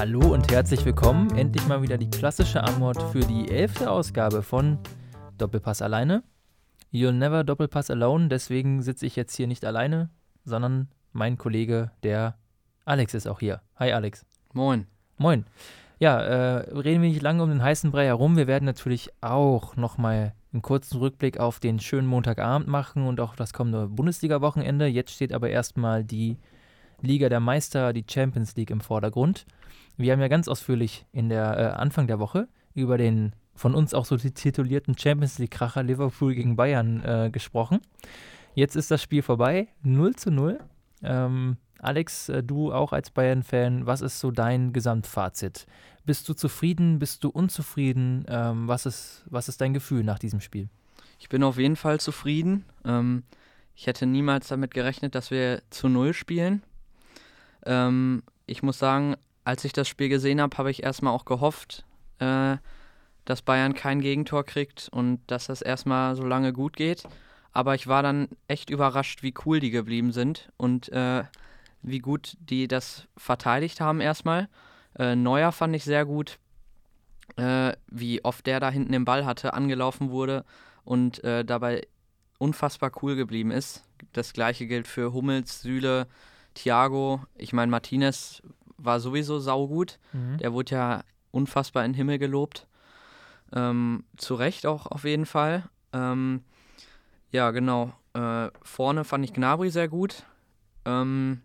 Hallo und herzlich willkommen. Endlich mal wieder die klassische Antwort für die elfte Ausgabe von Doppelpass alleine. You'll never Doppelpass alone, deswegen sitze ich jetzt hier nicht alleine, sondern mein Kollege, der Alex ist auch hier. Hi Alex. Moin. Moin. Ja, äh, reden wir nicht lange um den heißen Brei herum. Wir werden natürlich auch nochmal einen kurzen Rückblick auf den schönen Montagabend machen und auch das kommende Bundesliga-Wochenende. Jetzt steht aber erstmal die Liga der Meister, die Champions League im Vordergrund. Wir haben ja ganz ausführlich in der äh, Anfang der Woche über den von uns auch so titulierten Champions League-Kracher Liverpool gegen Bayern äh, gesprochen. Jetzt ist das Spiel vorbei, 0 zu 0. Ähm, Alex, äh, du auch als Bayern-Fan, was ist so dein Gesamtfazit? Bist du zufrieden? Bist du unzufrieden? Ähm, was, ist, was ist dein Gefühl nach diesem Spiel? Ich bin auf jeden Fall zufrieden. Ähm, ich hätte niemals damit gerechnet, dass wir zu Null spielen. Ähm, ich muss sagen, als ich das Spiel gesehen habe, habe ich erstmal auch gehofft, äh, dass Bayern kein Gegentor kriegt und dass das erstmal so lange gut geht. Aber ich war dann echt überrascht, wie cool die geblieben sind und äh, wie gut die das verteidigt haben erstmal. Äh, Neuer fand ich sehr gut, äh, wie oft der da hinten den Ball hatte, angelaufen wurde und äh, dabei unfassbar cool geblieben ist. Das gleiche gilt für Hummels, Süle, Thiago. Ich meine, Martinez war sowieso saugut. Mhm. Der wurde ja unfassbar in den Himmel gelobt. Ähm, zu Recht auch auf jeden Fall. Ähm, ja, genau. Äh, vorne fand ich Gnabry sehr gut. Ähm,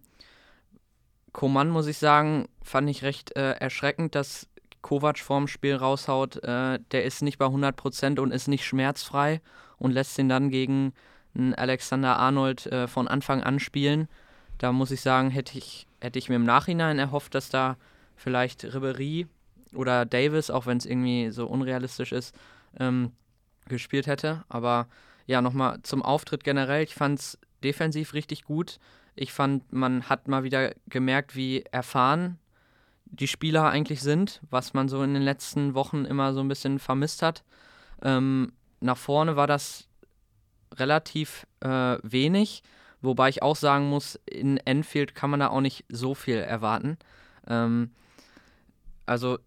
Koman, muss ich sagen, fand ich recht äh, erschreckend, dass Kovac vorm Spiel raushaut. Äh, der ist nicht bei 100% und ist nicht schmerzfrei und lässt ihn dann gegen einen Alexander Arnold äh, von Anfang an spielen. Da muss ich sagen, hätte ich, hätte ich mir im Nachhinein erhofft, dass da vielleicht Ribery oder Davis, auch wenn es irgendwie so unrealistisch ist, ähm, gespielt hätte. Aber ja, nochmal zum Auftritt generell. Ich fand es defensiv richtig gut. Ich fand, man hat mal wieder gemerkt, wie erfahren die Spieler eigentlich sind, was man so in den letzten Wochen immer so ein bisschen vermisst hat. Ähm, nach vorne war das relativ äh, wenig, wobei ich auch sagen muss, in Enfield kann man da auch nicht so viel erwarten. Ähm, also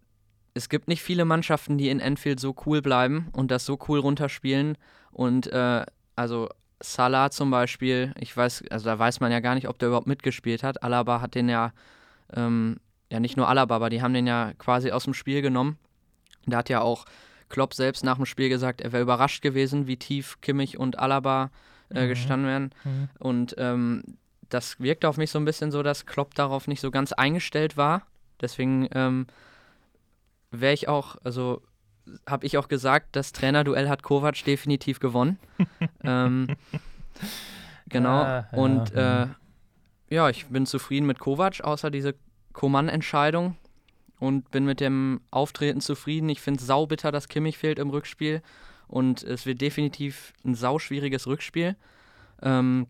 es gibt nicht viele Mannschaften, die in Enfield so cool bleiben und das so cool runterspielen. Und äh, also Salah zum Beispiel, ich weiß, also da weiß man ja gar nicht, ob der überhaupt mitgespielt hat. Alaba hat den ja, ähm, ja nicht nur Alaba, aber die haben den ja quasi aus dem Spiel genommen. Da hat ja auch Klopp selbst nach dem Spiel gesagt, er wäre überrascht gewesen, wie tief Kimmich und Alaba äh, mhm. gestanden wären. Mhm. Und ähm, das wirkte auf mich so ein bisschen so, dass Klopp darauf nicht so ganz eingestellt war. Deswegen ähm, wäre ich auch, also habe ich auch gesagt, das Trainerduell hat Kovac definitiv gewonnen. ähm, genau. Ja, ja, und ja. Äh, ja, ich bin zufrieden mit Kovac, außer diese Koman-Entscheidung. Und bin mit dem Auftreten zufrieden. Ich finde es saubitter, dass Kimmich fehlt im Rückspiel. Und es wird definitiv ein sauschwieriges Rückspiel. Ähm,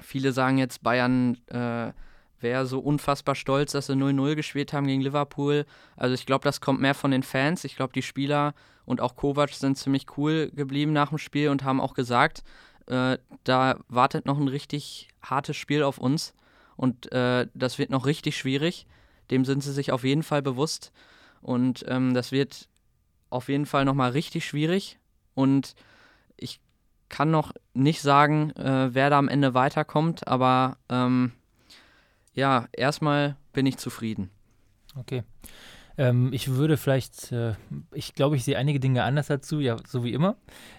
viele sagen jetzt, Bayern äh, wäre so unfassbar stolz, dass sie 0-0 gespielt haben gegen Liverpool. Also ich glaube, das kommt mehr von den Fans. Ich glaube, die Spieler und auch Kovac sind ziemlich cool geblieben nach dem Spiel und haben auch gesagt, äh, da wartet noch ein richtig hartes Spiel auf uns und äh, das wird noch richtig schwierig. Dem sind sie sich auf jeden Fall bewusst und ähm, das wird auf jeden Fall nochmal richtig schwierig und ich kann noch nicht sagen, äh, wer da am Ende weiterkommt, aber ähm, ja, erstmal bin ich zufrieden. Okay. Ähm, ich würde vielleicht, äh, ich glaube, ich sehe einige Dinge anders dazu, ja, so wie immer.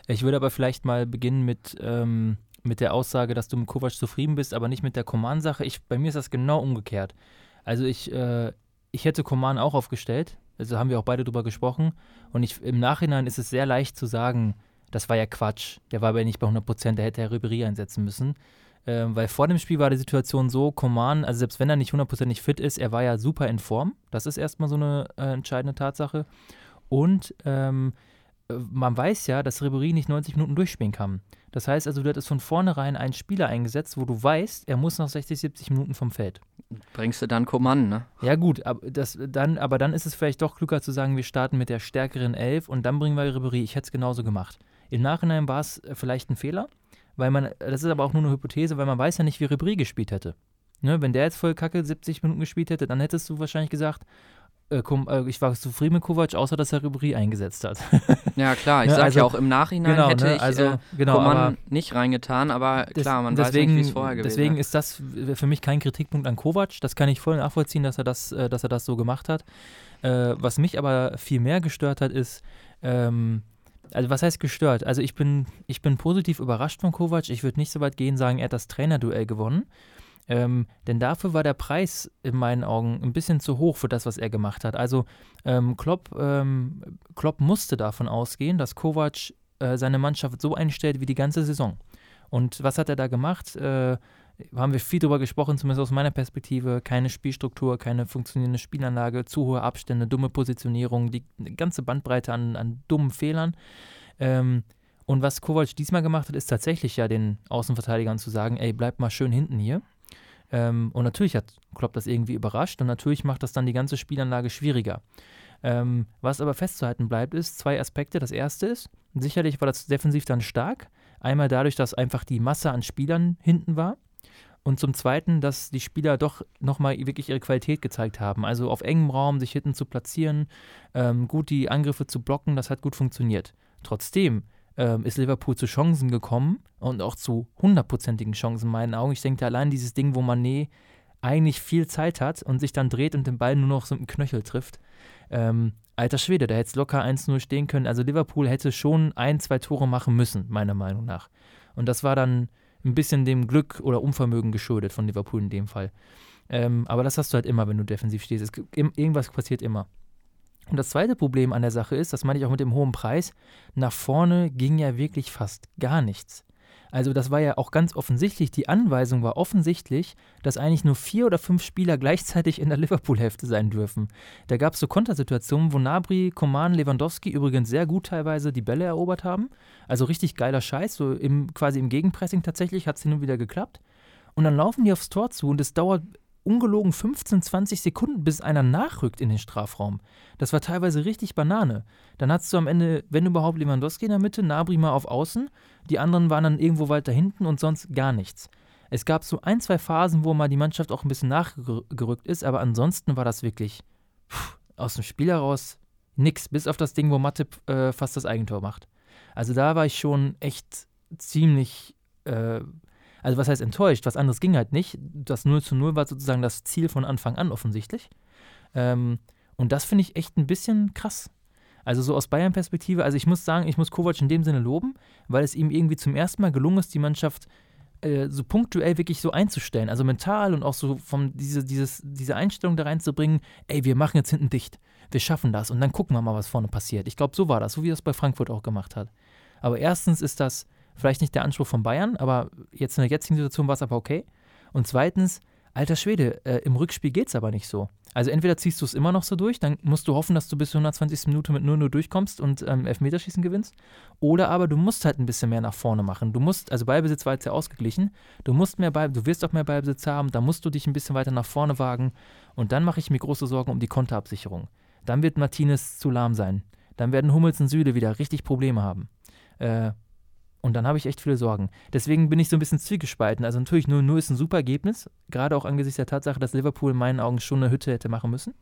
Ich würde aber vielleicht mal beginnen mit, ähm, mit der Aussage, dass du mit Kovac zufrieden bist, aber nicht mit der Command-Sache. Bei mir ist das genau umgekehrt. Also ich, äh, ich hätte Command auch aufgestellt, also haben wir auch beide drüber gesprochen. Und ich, im Nachhinein ist es sehr leicht zu sagen, das war ja Quatsch. Der war aber nicht bei 100 Prozent, der hätte Herr Ribery einsetzen müssen. Ähm, weil vor dem Spiel war die Situation so, Coman, also selbst wenn er nicht hundertprozentig fit ist, er war ja super in Form. Das ist erstmal so eine äh, entscheidende Tatsache. Und ähm, äh, man weiß ja, dass Ribery nicht 90 Minuten durchspielen kann. Das heißt also, du hattest von vornherein einen Spieler eingesetzt, wo du weißt, er muss nach 60, 70 Minuten vom Feld. Bringst du dann Coman, ne? Ja, gut, aber, das, dann, aber dann ist es vielleicht doch klüger zu sagen, wir starten mit der stärkeren Elf und dann bringen wir Ribery. Ich hätte es genauso gemacht. Im Nachhinein war es äh, vielleicht ein Fehler, weil man, das ist aber auch nur eine Hypothese, weil man weiß ja nicht, wie Ribéry gespielt hätte. Ne, wenn der jetzt voll kacke 70 Minuten gespielt hätte, dann hättest du wahrscheinlich gesagt, äh, äh, ich war zufrieden mit Kovac, außer dass er Ribery eingesetzt hat. ja, klar, ich ne, sage also, ja auch im Nachhinein genau, hätte ne, ich also, äh, genau, Coman nicht reingetan, aber klar, man deswegen, weiß nicht, wie es vorher gewesen Deswegen ist das für mich kein Kritikpunkt an Kovac. Das kann ich voll nachvollziehen, dass er das, äh, dass er das so gemacht hat. Äh, was mich aber viel mehr gestört hat, ist, ähm, also was heißt gestört? Also ich bin, ich bin positiv überrascht von Kovac. Ich würde nicht so weit gehen, sagen, er hat das Trainerduell gewonnen. Ähm, denn dafür war der Preis in meinen Augen ein bisschen zu hoch für das, was er gemacht hat. Also ähm, Klopp, ähm, Klopp musste davon ausgehen, dass Kovac äh, seine Mannschaft so einstellt wie die ganze Saison. Und was hat er da gemacht? Äh, haben wir viel drüber gesprochen, zumindest aus meiner Perspektive. Keine Spielstruktur, keine funktionierende Spielanlage, zu hohe Abstände, dumme Positionierung, die ganze Bandbreite an, an dummen Fehlern. Ähm, und was Kovac diesmal gemacht hat, ist tatsächlich ja den Außenverteidigern zu sagen, ey, bleib mal schön hinten hier. Ähm, und natürlich hat Klopp das irgendwie überrascht und natürlich macht das dann die ganze Spielanlage schwieriger. Ähm, was aber festzuhalten bleibt, ist zwei Aspekte. Das erste ist, sicherlich war das defensiv dann stark. Einmal dadurch, dass einfach die Masse an Spielern hinten war. Und zum Zweiten, dass die Spieler doch nochmal wirklich ihre Qualität gezeigt haben. Also auf engem Raum sich hinten zu platzieren, ähm, gut die Angriffe zu blocken, das hat gut funktioniert. Trotzdem ähm, ist Liverpool zu Chancen gekommen und auch zu hundertprozentigen Chancen in meinen Augen. Ich denke allein dieses Ding, wo Manet eigentlich viel Zeit hat und sich dann dreht und den Ball nur noch so mit dem Knöchel trifft. Ähm, alter Schwede, da hätte es locker 1-0 stehen können. Also Liverpool hätte schon ein, zwei Tore machen müssen, meiner Meinung nach. Und das war dann ein bisschen dem Glück oder Unvermögen geschuldet von Liverpool in dem Fall. Ähm, aber das hast du halt immer, wenn du defensiv stehst. Es, irgendwas passiert immer. Und das zweite Problem an der Sache ist, das meine ich auch mit dem hohen Preis, nach vorne ging ja wirklich fast gar nichts. Also das war ja auch ganz offensichtlich, die Anweisung war offensichtlich, dass eigentlich nur vier oder fünf Spieler gleichzeitig in der Liverpool-Hälfte sein dürfen. Da gab es so Kontersituationen, wo Nabri, Koman, Lewandowski übrigens sehr gut teilweise die Bälle erobert haben. Also richtig geiler Scheiß, so im, quasi im Gegenpressing tatsächlich hat es hin und wieder geklappt. Und dann laufen die aufs Tor zu und es dauert ungelogen 15, 20 Sekunden, bis einer nachrückt in den Strafraum. Das war teilweise richtig Banane. Dann hattest du am Ende, wenn überhaupt, Lewandowski in der Mitte, Nabri mal auf Außen, die anderen waren dann irgendwo weiter hinten und sonst gar nichts. Es gab so ein, zwei Phasen, wo mal die Mannschaft auch ein bisschen nachgerückt ist, aber ansonsten war das wirklich pff, aus dem Spiel heraus nix, bis auf das Ding, wo Matip äh, fast das Eigentor macht. Also da war ich schon echt ziemlich äh, also was heißt enttäuscht? Was anderes ging halt nicht. Das 0 zu 0 war sozusagen das Ziel von Anfang an offensichtlich. Ähm, und das finde ich echt ein bisschen krass. Also so aus Bayern-Perspektive, also ich muss sagen, ich muss Kovac in dem Sinne loben, weil es ihm irgendwie zum ersten Mal gelungen ist, die Mannschaft äh, so punktuell wirklich so einzustellen. Also mental und auch so von diese, dieses, diese Einstellung da reinzubringen, ey, wir machen jetzt hinten dicht. Wir schaffen das und dann gucken wir mal, was vorne passiert. Ich glaube, so war das, so wie es bei Frankfurt auch gemacht hat. Aber erstens ist das Vielleicht nicht der Anspruch von Bayern, aber jetzt in der jetzigen Situation war es aber okay. Und zweitens, alter Schwede, äh, im Rückspiel geht es aber nicht so. Also entweder ziehst du es immer noch so durch, dann musst du hoffen, dass du bis zur 120. Minute mit 0-0 durchkommst und ähm, Elfmeterschießen gewinnst. Oder aber du musst halt ein bisschen mehr nach vorne machen. Du musst, also Ballbesitz war jetzt ja ausgeglichen, du musst mehr Ball, du wirst auch mehr Ballbesitz haben, da musst du dich ein bisschen weiter nach vorne wagen. Und dann mache ich mir große Sorgen um die Konterabsicherung. Dann wird Martinez zu lahm sein. Dann werden Hummels und Süle wieder richtig Probleme haben. Äh, und dann habe ich echt viele Sorgen. Deswegen bin ich so ein bisschen zwiegespalten. Also natürlich 0-0 ist ein super Ergebnis, gerade auch angesichts der Tatsache, dass Liverpool in meinen Augen schon eine Hütte hätte machen müssen.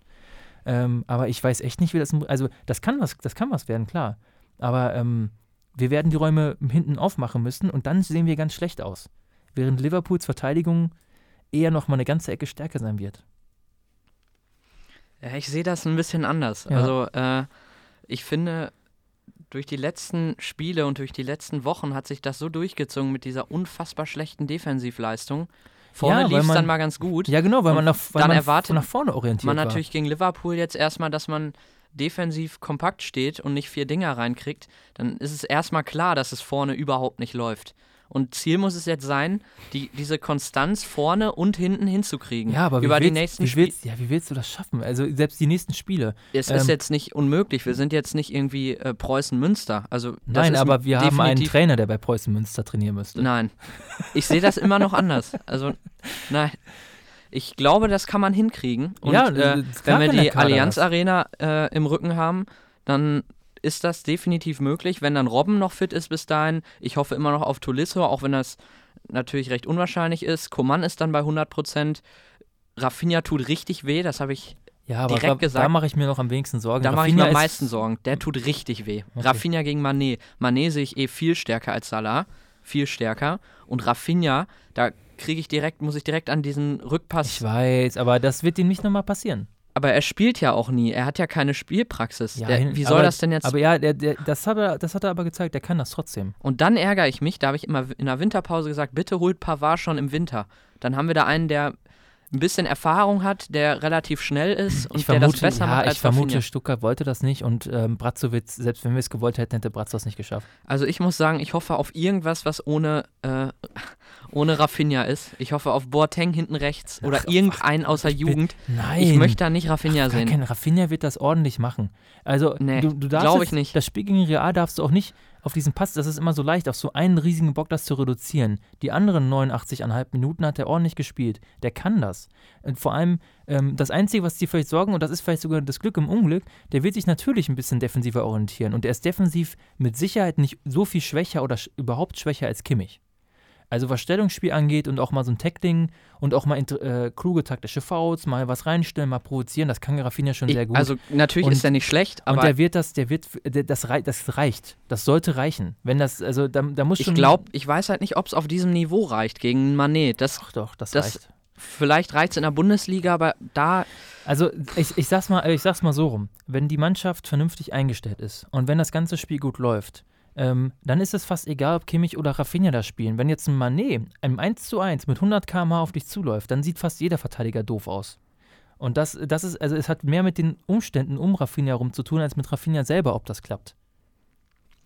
Ähm, aber ich weiß echt nicht, wie das. Also das kann was, das kann was werden, klar. Aber ähm, wir werden die Räume hinten aufmachen müssen und dann sehen wir ganz schlecht aus. Während Liverpools Verteidigung eher noch mal eine ganze Ecke stärker sein wird. Ja, ich sehe das ein bisschen anders. Ja. Also äh, ich finde, durch die letzten Spiele und durch die letzten Wochen hat sich das so durchgezogen mit dieser unfassbar schlechten Defensivleistung. Vorne ja, lief es dann mal ganz gut. Ja, genau, weil man, nach, weil dann man erwartet nach vorne orientiert man war. natürlich gegen Liverpool jetzt erstmal, dass man defensiv kompakt steht und nicht vier Dinger reinkriegt. Dann ist es erstmal klar, dass es vorne überhaupt nicht läuft. Und Ziel muss es jetzt sein, die, diese Konstanz vorne und hinten hinzukriegen. Ja, aber über wie die nächsten wie willst, ja, wie willst du das schaffen? Also selbst die nächsten Spiele. Es ähm, ist jetzt nicht unmöglich. Wir sind jetzt nicht irgendwie äh, Preußen-Münster. Also, nein, aber wir haben einen Trainer, der bei Preußen-Münster trainieren müsste. Nein. Ich sehe das immer noch anders. Also, nein. Ich glaube, das kann man hinkriegen. Und ja, äh, wenn wir die Allianz Arena äh, im Rücken haben, dann ist das definitiv möglich, wenn dann Robben noch fit ist bis dahin. Ich hoffe immer noch auf Tolisso, auch wenn das natürlich recht unwahrscheinlich ist. Coman ist dann bei 100 Prozent. Rafinha tut richtig weh, das habe ich Ja, aber direkt da, gesagt, da mache ich mir noch am wenigsten Sorgen. da mache ich mir am ist- meisten Sorgen. Der tut richtig weh. Okay. Rafinha gegen Manet. Manet sehe ich eh viel stärker als Salah. Viel stärker. Und Rafinha, da kriege ich direkt, muss ich direkt an diesen Rückpass. Ich weiß, aber das wird ihm nicht nochmal passieren. Aber er spielt ja auch nie. Er hat ja keine Spielpraxis. Ja, der, wie soll aber, das denn jetzt? Aber ja, der, der, das, hat er, das hat er aber gezeigt, der kann das trotzdem. Und dann ärgere ich mich, da habe ich immer in der Winterpause gesagt, bitte holt Pavard schon im Winter. Dann haben wir da einen, der ein bisschen Erfahrung hat, der relativ schnell ist und ich der vermute, das besser ja, macht als ich vermute, Rafinha. Stuttgart wollte das nicht und ähm, Bratzowitz, selbst wenn wir es gewollt hätten, hätte Bratz das nicht geschafft. Also ich muss sagen, ich hoffe auf irgendwas, was ohne, äh, ohne Rafinha ist. Ich hoffe auf Boateng hinten rechts oder Ach, irgendeinen außer ich bin- Jugend. Nein. Ich möchte da nicht Rafinha Gar sehen. kein Rafinha wird das ordentlich machen. Also, Nee, du, du darfst glaub jetzt- ich nicht. das Spiel gegen Real darfst du auch nicht auf diesen Pass, das ist immer so leicht, auf so einen riesigen Bock das zu reduzieren. Die anderen 89,5 Minuten hat er ordentlich gespielt. Der kann das. Und vor allem, ähm, das Einzige, was dir vielleicht sorgen, und das ist vielleicht sogar das Glück im Unglück, der wird sich natürlich ein bisschen defensiver orientieren. Und er ist defensiv mit Sicherheit nicht so viel schwächer oder sch überhaupt schwächer als Kimmich. Also was Stellungsspiel angeht und auch mal so ein Tackling und auch mal äh, kluge taktische Fouls, mal was reinstellen, mal provozieren, das kann Rafinha schon Ich, sehr gut. also natürlich Und- ist er nicht schlecht, und aber der wird das, der wird, der, das, rei das reicht. Das sollte reichen. Wenn das, also da, da muss ich schon. glaube, ich weiß halt nicht, ob es auf diesem Niveau reicht gegen Manet. Das, Doch, doch, das, das- reicht. vielleicht reicht es in der Bundesliga, aber da Also ich, ich sag's mal, ich sag's mal so rum. Wenn die Mannschaft vernünftig eingestellt ist und wenn das ganze Spiel gut läuft, ähm, dann ist es fast egal, ob Kimmich oder Rafinha da spielen. Wenn jetzt ein Manet im 1 zu 1 mit 100 km/h auf dich zuläuft, dann sieht fast jeder Verteidiger doof aus. Und das, das ist, also es hat mehr mit den Umständen um Rafinha rum zu tun, als mit Rafinha selber, ob das klappt.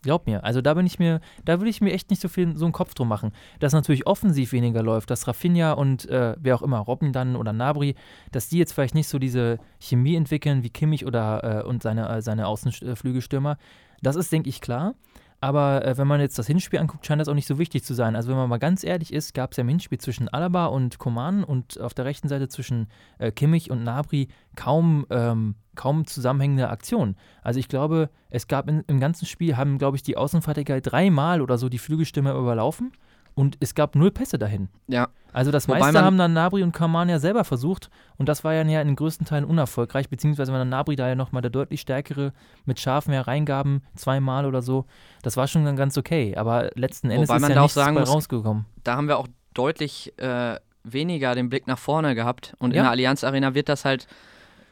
Glaub mir, also da bin ich mir, da würde ich mir echt nicht so viel so einen Kopf drum machen. Dass natürlich offensiv weniger läuft, dass Rafinha und äh, wer auch immer, Robben dann oder Nabri, dass die jetzt vielleicht nicht so diese Chemie entwickeln wie Kimmich oder äh, und seine, äh, seine Außenflügelstürmer. Das ist, denke ich, klar. Aber äh, wenn man jetzt das Hinspiel anguckt, scheint das auch nicht so wichtig zu sein. Also wenn man mal ganz ehrlich ist, gab es ja im Hinspiel zwischen Alaba und Koman und auf der rechten Seite zwischen äh, Kimmich und Nabri kaum, ähm, kaum zusammenhängende Aktionen. Also ich glaube, es gab in, im ganzen Spiel, haben, glaube ich, die Außenverteidiger dreimal oder so die Flügelstürmer überlaufen und es gab null Pässe dahin. Ja. Also das Wobei meiste haben dann Nabri und Kaman ja selber versucht und das war ja in den größten Teilen unerfolgreich, beziehungsweise war dann Nabri da ja nochmal der deutlich stärkere mit scharfen Hereingaben, zweimal oder so. Das war schon dann ganz okay, aber letzten Endes Wobei ist man ja da auch sagen muss, rausgekommen. da haben wir auch deutlich äh, weniger den Blick nach vorne gehabt. Und in Ja. der Allianz Arena wird das halt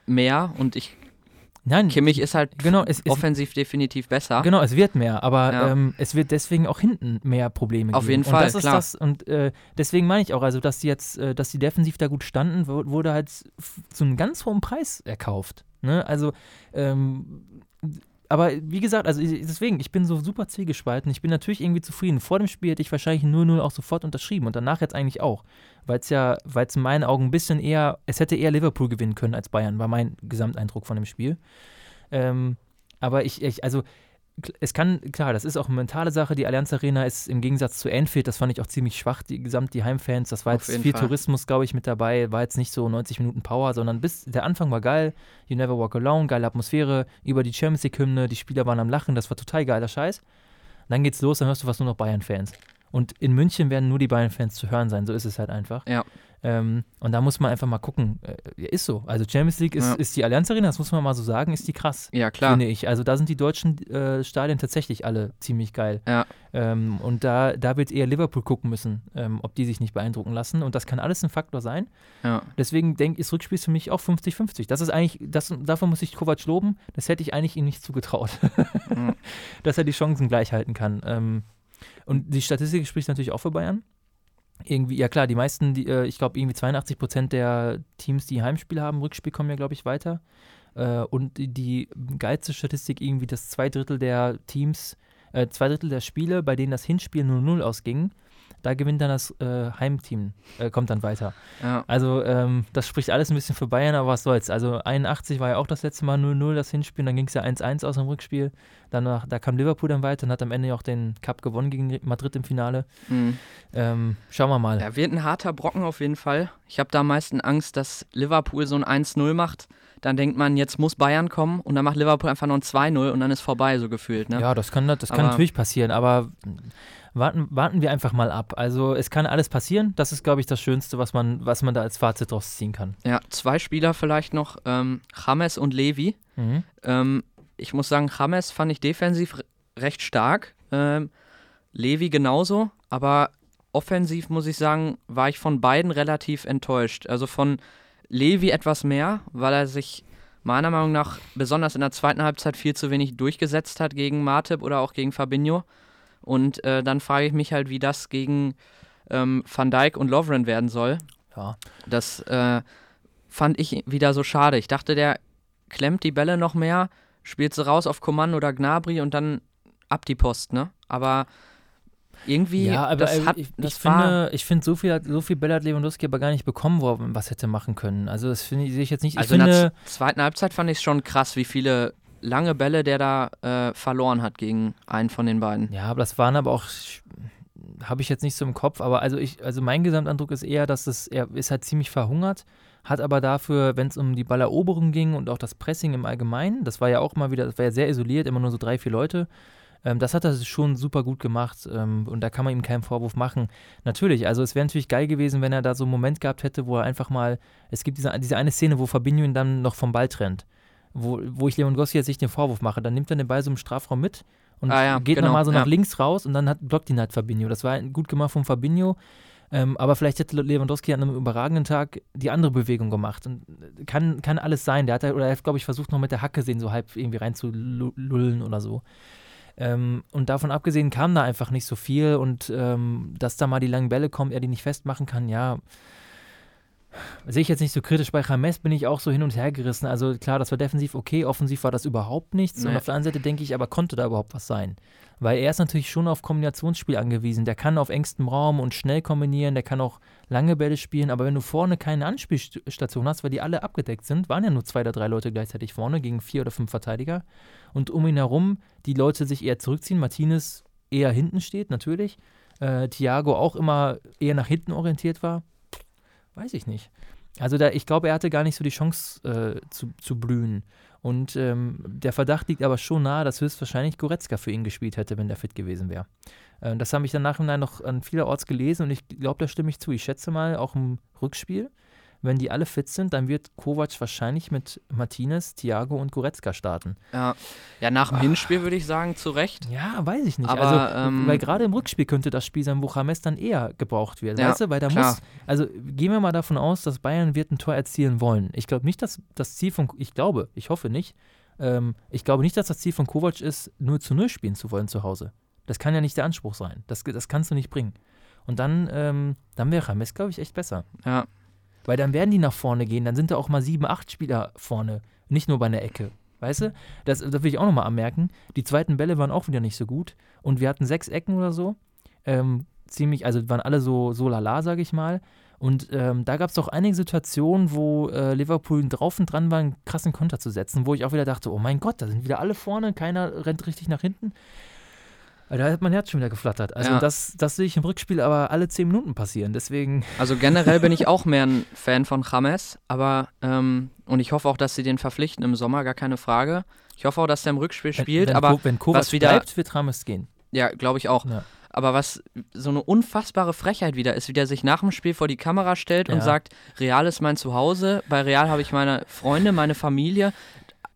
mehr und ich Nein, Kimmich ist halt genau, es, es, offensiv definitiv besser. Genau, es wird mehr, aber Ja. ähm, es wird deswegen auch hinten mehr Probleme Auf geben. jeden Fall, und das ist klar. das und äh, deswegen meine ich auch, also dass die jetzt, äh, dass die defensiv da gut standen, wu- wurde halt zu einem ganz hohen Preis erkauft. Ne? Also ähm, aber wie gesagt, also deswegen, ich bin so super zielgespalten. Ich bin natürlich irgendwie zufrieden. Vor dem Spiel hätte ich wahrscheinlich 0-0 auch sofort unterschrieben und danach jetzt eigentlich auch. Weil es ja, weil es in meinen Augen ein bisschen eher, es hätte eher Liverpool gewinnen können als Bayern, war mein Gesamteindruck von dem Spiel. Ähm, aber ich, ich, also es kann, klar, das ist auch eine mentale Sache. Die Allianz Arena ist im Gegensatz zu Anfield, das fand ich auch ziemlich schwach, die gesamt die Heimfans. Das war Auf jetzt viel Fall. Tourismus, glaube ich, mit dabei. War jetzt nicht so 90 Minuten Power, sondern bis der Anfang war geil. You Never Walk Alone, geile Atmosphäre, über die Champions League-Hymne, die Spieler waren am Lachen, das war total geiler Scheiß. Dann geht's los, dann hörst du fast nur noch Bayern-Fans. Und in München werden nur die Bayern-Fans zu hören sein, so ist es halt einfach. Ja. Ähm, und da muss man einfach mal gucken. Äh, ist so. Also Champions League ist, Ja. ist die Allianz Arena, das muss man mal so sagen, ist die krass Ja, klar. finde ich. Also da sind die deutschen äh, Stadien tatsächlich alle ziemlich geil. Ja. Ähm, und da, da wird eher Liverpool gucken müssen, ähm, ob die sich nicht beeindrucken lassen. Und das kann alles ein Faktor sein. Ja. Deswegen denke ich, das Rückspiel ist für mich auch 50-50. Das ist eigentlich, das, davon muss ich Kovac loben. Das hätte ich eigentlich ihm nicht zugetraut. Mhm. Dass er die Chancen gleich halten kann. Ähm, und die Statistik spricht natürlich auch für Bayern. Irgendwie, ja klar, die meisten, die, äh, ich glaube, irgendwie 82 Prozent der Teams, die Heimspiel haben, Rückspiel kommen ja, glaube ich, weiter. Äh, und die, geilste Statistik irgendwie, dass zwei Drittel der Teams, äh, zwei Drittel der Spiele, bei denen das Hinspiel 0-0 ausging, da gewinnt dann das äh, Heimteam, äh, kommt dann weiter. Ja. Also ähm, das spricht alles ein bisschen für Bayern, aber was soll's. Also 81 war ja auch das letzte Mal 0-0 das Hinspiel, dann ging es ja 1-1 aus dem Rückspiel. Danach, da kam Liverpool dann weiter und hat am Ende ja auch den Cup gewonnen gegen Madrid im Finale. Mhm. Ähm, schauen wir mal. Ja, wird ein harter Brocken auf jeden Fall. Ich habe da am meisten Angst, dass Liverpool so ein 1-0 macht. Dann denkt man, jetzt muss Bayern kommen und dann macht Liverpool einfach noch ein 2-0 und dann ist vorbei, so gefühlt. Ne? Ja, das kann, das kann natürlich passieren, aber warten, warten wir einfach mal ab. Also es kann alles passieren. Das ist, glaube ich, das Schönste, was man, was man da als Fazit draus ziehen kann. Ja, zwei Spieler vielleicht noch, ähm, James und Levi. Mhm. Ähm, ich muss sagen, James fand ich defensiv recht stark. Ähm, Levi genauso, aber offensiv muss ich sagen, war ich von beiden relativ enttäuscht. Also von Levi etwas mehr, weil er sich meiner Meinung nach besonders in der zweiten Halbzeit viel zu wenig durchgesetzt hat gegen Martip oder auch gegen Fabinho. Und äh, dann frage ich mich halt, wie das gegen ähm, Van Dijk und Lovren werden soll. Ja. Das äh, fand ich wieder so schade. Ich dachte, der klemmt die Bälle noch mehr, spielt sie raus auf Kommando oder Gnabry und dann ab die Post, ne? Aber irgendwie, ja, aber das hat, ich, das ich finde, ich finde, so viel, so viel Bälle hat Lewandowski aber gar nicht bekommen, wo er was hätte machen können. Also das finde ich, sehe ich jetzt nicht. Ich also finde, in der zweiten Halbzeit fand ich es schon krass, wie viele lange Bälle der da äh, verloren hat gegen einen von den beiden. Ja, aber das waren aber auch, habe ich jetzt nicht so im Kopf, aber also ich, also mein Gesamteindruck ist eher, dass es, er ist halt ziemlich verhungert, hat aber dafür, wenn es um die Balleroberung ging und auch das Pressing im Allgemeinen, das war ja auch mal wieder, das war ja sehr isoliert, immer nur so drei, vier Leute. Ähm, das hat er schon super gut gemacht ähm, und da kann man ihm keinen Vorwurf machen. Natürlich, also es wäre natürlich geil gewesen, wenn er da so einen Moment gehabt hätte, wo er einfach mal, es gibt diese, diese eine Szene, wo Fabinho ihn dann noch vom Ball trennt wo, wo ich Lewandowski jetzt nicht den Vorwurf mache. Dann nimmt er den Ball so im Strafraum mit und ah, ja, geht genau, nochmal so ja. nach links raus und dann hat, blockt ihn halt Fabinho. Das war gut gemacht von Fabinho. Ähm, aber vielleicht hätte Lewandowski an einem überragenden Tag die andere Bewegung gemacht. Und kann, kann alles sein. Der hat, oder er hat, glaube ich, versucht, noch mit der Hacke sehen, so halb irgendwie reinzulullen oder so. Ähm, und davon abgesehen kam da einfach nicht so viel. Und ähm, dass da mal die langen Bälle kommen, er die nicht festmachen kann, ja, sehe ich jetzt nicht so kritisch. Bei James bin ich auch so hin und her gerissen. Also klar, das war defensiv okay, offensiv war das überhaupt nichts. Nee. Und auf der anderen Seite denke ich, aber konnte da überhaupt was sein? Weil er ist natürlich schon auf Kombinationsspiel angewiesen. Der kann auf engstem Raum und schnell kombinieren, der kann auch lange Bälle spielen. Aber wenn du vorne keine Anspielstation hast, weil die alle abgedeckt sind, waren ja nur zwei oder drei Leute gleichzeitig vorne gegen vier oder fünf Verteidiger. Und um ihn herum die Leute sich eher zurückziehen. Martinez eher hinten steht, natürlich. Äh, Thiago auch immer eher nach hinten orientiert war Weiß ich nicht. Also da, ich glaube, er hatte gar nicht so die Chance äh, zu, zu blühen. Und ähm, der Verdacht liegt aber schon nahe, dass höchstwahrscheinlich Goretzka für ihn gespielt hätte, wenn der fit gewesen wäre. Äh, das habe ich dann nachhinein noch an vielerorts gelesen und ich glaube, da stimme ich zu. Ich schätze mal, auch im Rückspiel wenn die alle fit sind, dann wird Kovac wahrscheinlich mit Martinez, Thiago und Goretzka starten. Ja, ja nach dem Hinspiel würde ich sagen, zu Recht. Ja, weiß ich nicht. Aber, also, ähm, weil gerade im Rückspiel könnte das Spiel sein, wo James dann eher gebraucht wird. Ja, weißt du, weil da klar. muss, also gehen wir mal davon aus, dass Bayern wird ein Tor erzielen wollen. Ich glaube nicht, dass das Ziel von, ich glaube, ich hoffe nicht, ähm, ich glaube nicht, dass das Ziel von Kovac ist, nur zu Null spielen zu wollen zu Hause. Das kann ja nicht der Anspruch sein. Das, das kannst du nicht bringen. Und dann, ähm, dann wäre James, glaube ich, echt besser. Ja, weil dann werden die nach vorne gehen, dann sind da auch mal sieben, acht Spieler vorne, nicht nur bei einer Ecke. Weißt du? Das, das will ich auch nochmal anmerken. Die zweiten Bälle waren auch wieder nicht so gut. Und wir hatten sechs Ecken oder so. Ähm, ziemlich, also waren alle so, so lala, sage ich mal. Und ähm, da gab es auch einige Situationen, wo äh, Liverpool drauf und dran war, einen krassen Konter zu setzen, wo ich auch wieder dachte, oh mein Gott, da sind wieder alle vorne, keiner rennt richtig nach hinten. Da hat mein Herz schon wieder geflattert. Also ja. das, das sehe ich im Rückspiel aber alle zehn Minuten passieren. Deswegen. Also generell bin ich auch mehr ein Fan von James, aber ähm, und ich hoffe auch, dass sie den verpflichten im Sommer, gar keine Frage. Ich hoffe auch, dass der im Rückspiel spielt, wenn, aber wenn Kovac was wieder bleibt, wird James gehen. Ja, glaube ich auch. Ja. Aber was so eine unfassbare Frechheit wieder ist, wie der sich nach dem Spiel vor die Kamera stellt ja. und sagt, Real ist mein Zuhause, bei Real habe ich meine Freunde, meine Familie,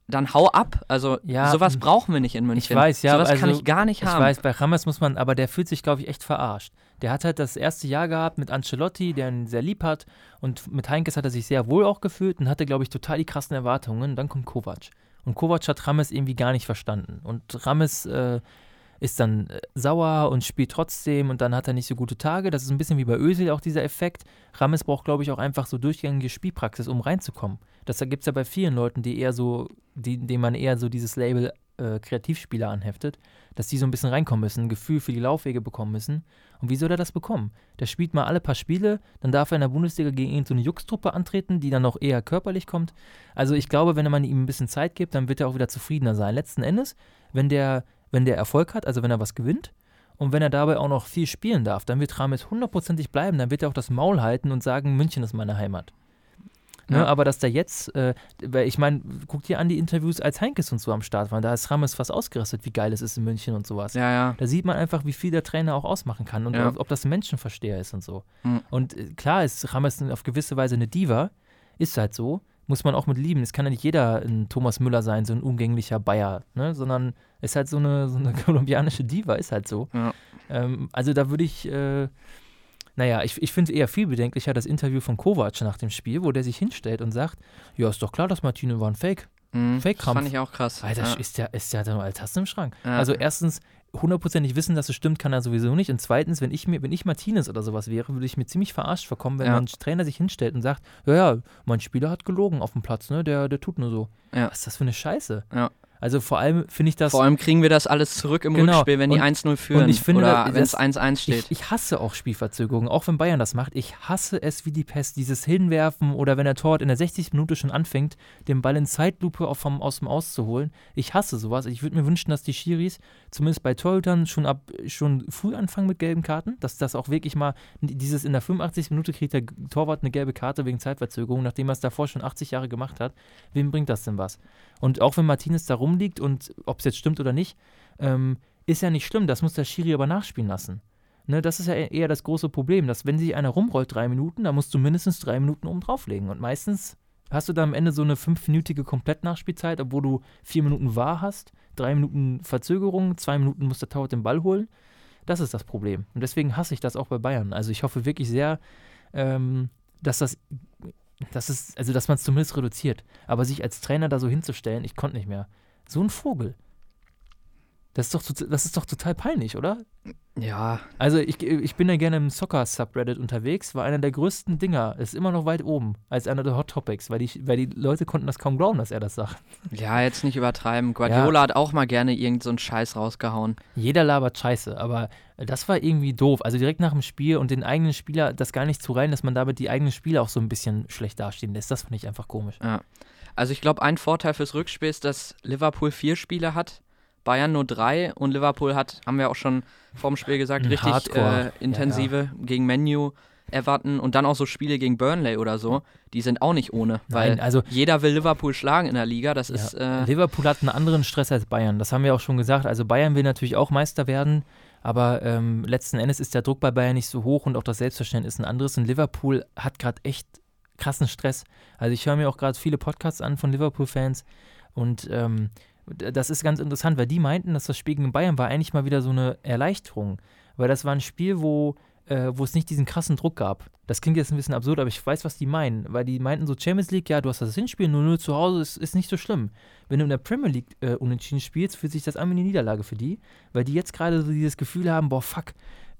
dann hau ab. Also ja, sowas brauchen wir nicht in München. Ich weiß, ja. Sowas also, kann ich gar nicht ich haben. Ich weiß, bei Rames muss man, aber der fühlt sich, glaube ich, echt verarscht. Der hat halt das erste Jahr gehabt mit Ancelotti, der ihn sehr lieb hat. Und mit Heinkes hat er sich sehr wohl auch gefühlt und hatte, glaube ich, total die krassen Erwartungen. Dann kommt Kovac. Und Kovac hat Rames irgendwie gar nicht verstanden. Und Rames äh, ist dann äh, sauer und spielt trotzdem und dann hat er nicht so gute Tage. Das ist ein bisschen wie bei Özil auch dieser Effekt. Rames braucht, glaube ich, auch einfach so durchgängige Spielpraxis, um reinzukommen. Das gibt es ja bei vielen Leuten, die eher so, die, denen man eher so dieses Label äh, Kreativspieler anheftet, dass die so ein bisschen reinkommen müssen, ein Gefühl für die Laufwege bekommen müssen. Und wie soll er das bekommen? Der spielt mal alle paar Spiele, dann darf er in der Bundesliga gegen irgendeine so Juxtruppe antreten, die dann noch eher körperlich kommt. Also ich glaube, wenn man ihm ein bisschen Zeit gibt, dann wird er auch wieder zufriedener sein. Letzten Endes, wenn der wenn der Erfolg hat, also wenn er was gewinnt und wenn er dabei auch noch viel spielen darf, dann wird Rames hundertprozentig bleiben, dann wird er auch das Maul halten und sagen, München ist meine Heimat. Ne? Ja. Aber dass da jetzt, äh, weil ich meine, guck dir an die Interviews, als Heinkes und so am Start waren. Da ist Rames fast ausgerastet, wie geil es ist in München und sowas. Ja, ja. Da sieht man einfach, wie viel der Trainer auch ausmachen kann und ob, ob das ein Menschenversteher ist und so. Mhm. Und äh, klar ist Rames auf gewisse Weise eine Diva, ist halt so, muss man auch mit lieben. Es kann ja nicht jeder ein Thomas Müller sein, so ein umgänglicher Bayer, ne? sondern ist halt so eine, so eine kolumbianische Diva, ist halt so. Ja. Ähm, also da würde ich, äh, naja, ich, ich finde eher viel bedenklicher das Interview von Kovac nach dem Spiel, wo der sich hinstellt und sagt, ja, ist doch klar, dass Martino war ein Fake. Mhm. Das Fake-Krampf. fand ich auch krass. Alter, ja. ist der, ist ja nur alle Tasten im Schrank. Ja. Also erstens, hundertprozentig wissen, dass es stimmt, kann er sowieso nicht. Und zweitens, wenn ich mir, wenn ich Martinez oder sowas wäre, würde ich mir ziemlich verarscht vorkommen, wenn Ja. mein Trainer sich hinstellt und sagt, ja, ja, mein Spieler hat gelogen auf dem Platz, ne? Der, der tut nur so. Ja. Was ist das für eine Scheiße? Ja. Also vor allem finde ich das. Vor allem kriegen wir das alles zurück im Genau. Rückspiel, wenn die Und- 1-0 führen ich finde, oder wenn es 1-1 steht. Ich, ich hasse auch Spielverzögerungen, auch wenn Bayern das macht. Ich hasse es wie die Pest, dieses Hinwerfen oder wenn der Torwart in der 60. Minute schon anfängt, den Ball in Zeitlupe auf vom, aus dem Aus zu holen. Ich hasse sowas. Ich würde mir wünschen, dass die Schiris zumindest bei Torhütern schon ab schon früh anfangen mit gelben Karten, dass das auch wirklich mal dieses in der 85. Minute kriegt der Torwart eine gelbe Karte wegen Zeitverzögerung, nachdem er es davor schon 80 Jahre gemacht hat. Wem bringt das denn was? Und auch wenn Martinez da rumliegt und ob es jetzt stimmt oder nicht, ähm, ist ja nicht schlimm. Das muss der Schiri aber nachspielen lassen. Ne, das ist ja e- eher das große Problem, dass wenn sich einer rumrollt drei Minuten, dann musst du mindestens drei Minuten oben drauflegen. Und meistens hast du da am Ende so eine fünfminütige Komplettnachspielzeit, obwohl du vier Minuten wahr hast, drei Minuten Verzögerung, zwei Minuten muss der Torwart den Ball holen. Das ist das Problem. Und deswegen hasse ich das auch bei Bayern. Also ich hoffe wirklich sehr, ähm, dass das, dass es, also dass man es zumindest reduziert. Aber sich als Trainer da so hinzustellen, ich konnte nicht mehr. So ein Vogel. Das ist doch, das ist doch total peinlich, oder? ja, Also ich, ich bin ja gerne im Soccer-Subreddit unterwegs, war einer der größten Dinger, ist immer noch weit oben als einer der Hot Topics, weil die, weil die Leute konnten das kaum glauben, dass er das sagt. ja, jetzt nicht übertreiben. Guardiola hat auch mal gerne irgend so einen Scheiß rausgehauen. Jeder labert Scheiße, aber das war irgendwie doof. Also direkt nach dem Spiel und den eigenen Spieler das gar nicht zu rein, dass man damit die eigenen Spieler auch so ein bisschen schlecht dastehen lässt, das fand ich einfach komisch. Also ich glaube, ein Vorteil fürs Rückspiel ist, dass Liverpool vier Spiele hat, Bayern nur drei und Liverpool hat, haben wir auch schon vorm Spiel gesagt, richtig äh, intensive gegen Menu, Everton und dann auch so Spiele gegen Burnley oder so, die sind auch nicht ohne, weil Nein, also jeder will Liverpool schlagen in der Liga, das Ja, ist äh, Liverpool hat einen anderen Stress als Bayern. Das haben wir auch schon gesagt. Also Bayern will natürlich auch Meister werden, aber ähm, letzten Endes ist der Druck bei Bayern nicht so hoch und auch das Selbstverständnis ein anderes. Und Liverpool hat gerade echt krassen Stress. Also ich höre mir auch gerade viele Podcasts an von Liverpool-Fans und ähm, das ist ganz interessant, weil die meinten, dass das Spiel gegen Bayern war eigentlich mal wieder so eine Erleichterung, weil das war ein Spiel, wo äh, wo es nicht diesen krassen Druck gab. Das klingt jetzt ein bisschen absurd, aber ich weiß, was die meinen. Weil die meinten so, Champions League, ja, du hast das Hinspiel 0-0 zu Hause, ist, ist nicht so schlimm. Wenn du in der Premier League äh, unentschieden spielst, fühlt sich das an wie eine Niederlage für die, weil die jetzt gerade so dieses Gefühl haben, boah, fuck,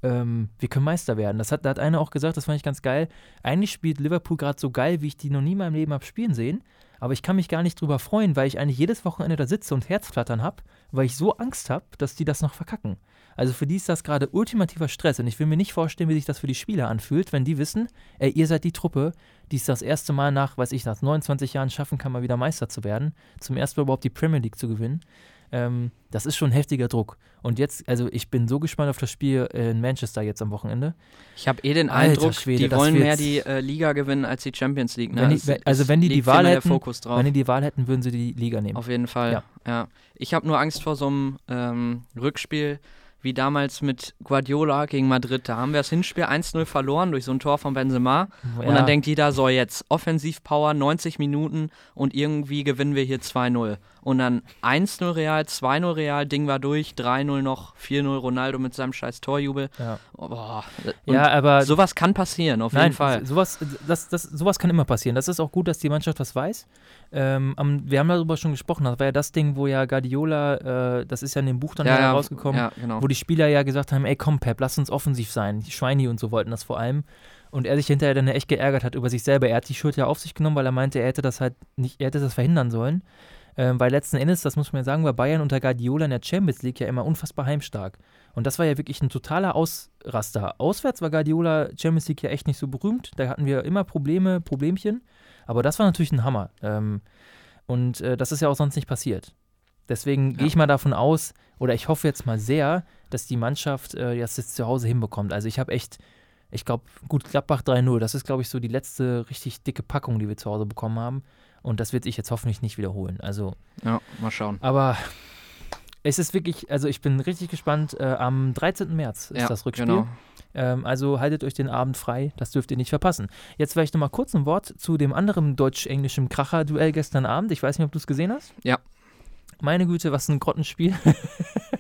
ähm, wir können Meister werden. Das hat, da hat einer auch gesagt, das fand ich ganz geil. Eigentlich spielt Liverpool gerade so geil, wie ich die noch nie in meinem Leben habe spielen sehen. Aber ich kann mich gar nicht drüber freuen, weil ich eigentlich jedes Wochenende da sitze und Herzflattern habe, weil ich so Angst habe, dass die das noch verkacken. Also für die ist das gerade ultimativer Stress und ich will mir nicht vorstellen, wie sich das für die Spieler anfühlt, wenn die wissen, ey, ihr seid die Truppe, die es das erste Mal nach, weiß ich, nach 29 Jahren schaffen kann, mal wieder Meister zu werden, zum ersten Mal überhaupt die Premier League zu gewinnen. Ähm, das ist schon heftiger Druck. Und jetzt, also ich bin so gespannt auf das Spiel in Manchester jetzt am Wochenende. ich habe eh den Eindruck, Schwede, die wollen mehr die äh, Liga gewinnen als die Champions League. Ne? Wenn die- wenn- also wenn die die Wahl hätten- der Fokus drauf. Wenn die die Wahl hätten, würden sie die Liga nehmen. Auf jeden Fall, Ja. ja. Ich habe nur Angst vor so einem ähm, Rückspiel wie damals mit Guardiola gegen Madrid. Da haben wir das Hinspiel 1-0 verloren durch so ein Tor von Benzema. Und dann denkt jeder, so jetzt Offensivpower 90 Minuten und irgendwie gewinnen wir hier 2-0. Und dann 1-0 Real, 2-0 Real, Ding war durch, 3-0 noch, 4-0 Ronaldo mit seinem scheiß Torjubel. ja. Oh, ja, aber sowas kann passieren, auf Nein, jeden Fall. Sowas, das, das, sowas kann immer passieren. Das ist auch gut, dass die Mannschaft das weiß. Ähm, wir haben darüber schon gesprochen. Das war ja das Ding, wo ja Guardiola, äh, das ist ja in dem Buch dann ja, ja, rausgekommen, Ja, genau. wo die Spieler ja gesagt haben: Ey, komm, Pep, lass uns offensiv sein. Die Schweini und so wollten das vor allem. Und er sich hinterher dann echt geärgert hat über sich selber. Er hat die Schuld ja auf sich genommen, weil er meinte, er hätte das halt nicht, er hätte das verhindern sollen. Ähm, weil letzten Endes, das muss man ja sagen, war Bayern unter Guardiola in der Champions League ja immer unfassbar heimstark. Und das war ja wirklich ein totaler Ausraster. Auswärts war Guardiola Champions League ja echt nicht so berühmt. Da hatten wir immer Probleme, Problemchen. Aber das war natürlich ein Hammer. Ähm, und äh, das ist ja auch sonst nicht passiert. Deswegen Ja. gehe ich mal davon aus, oder ich hoffe jetzt mal sehr, dass die Mannschaft äh, das jetzt zu Hause hinbekommt. Also ich habe echt ich glaube, gut, Gladbach 3-0, das ist, glaube ich, so die letzte richtig dicke Packung, die wir zu Hause bekommen haben. Und das wird sich jetzt hoffentlich nicht wiederholen. Also, Ja, mal schauen. aber es ist wirklich, also ich bin richtig gespannt. Äh, am 13. März ist ja, das Rückspiel. Genau. Ähm, also haltet euch den Abend frei, das dürft ihr nicht verpassen. Jetzt vielleicht nochmal kurz ein Wort zu dem anderen deutsch-englischen Kracher-Duell gestern Abend. Ich weiß nicht, ob du es gesehen hast. Ja. Meine Güte, was ein Grottenspiel.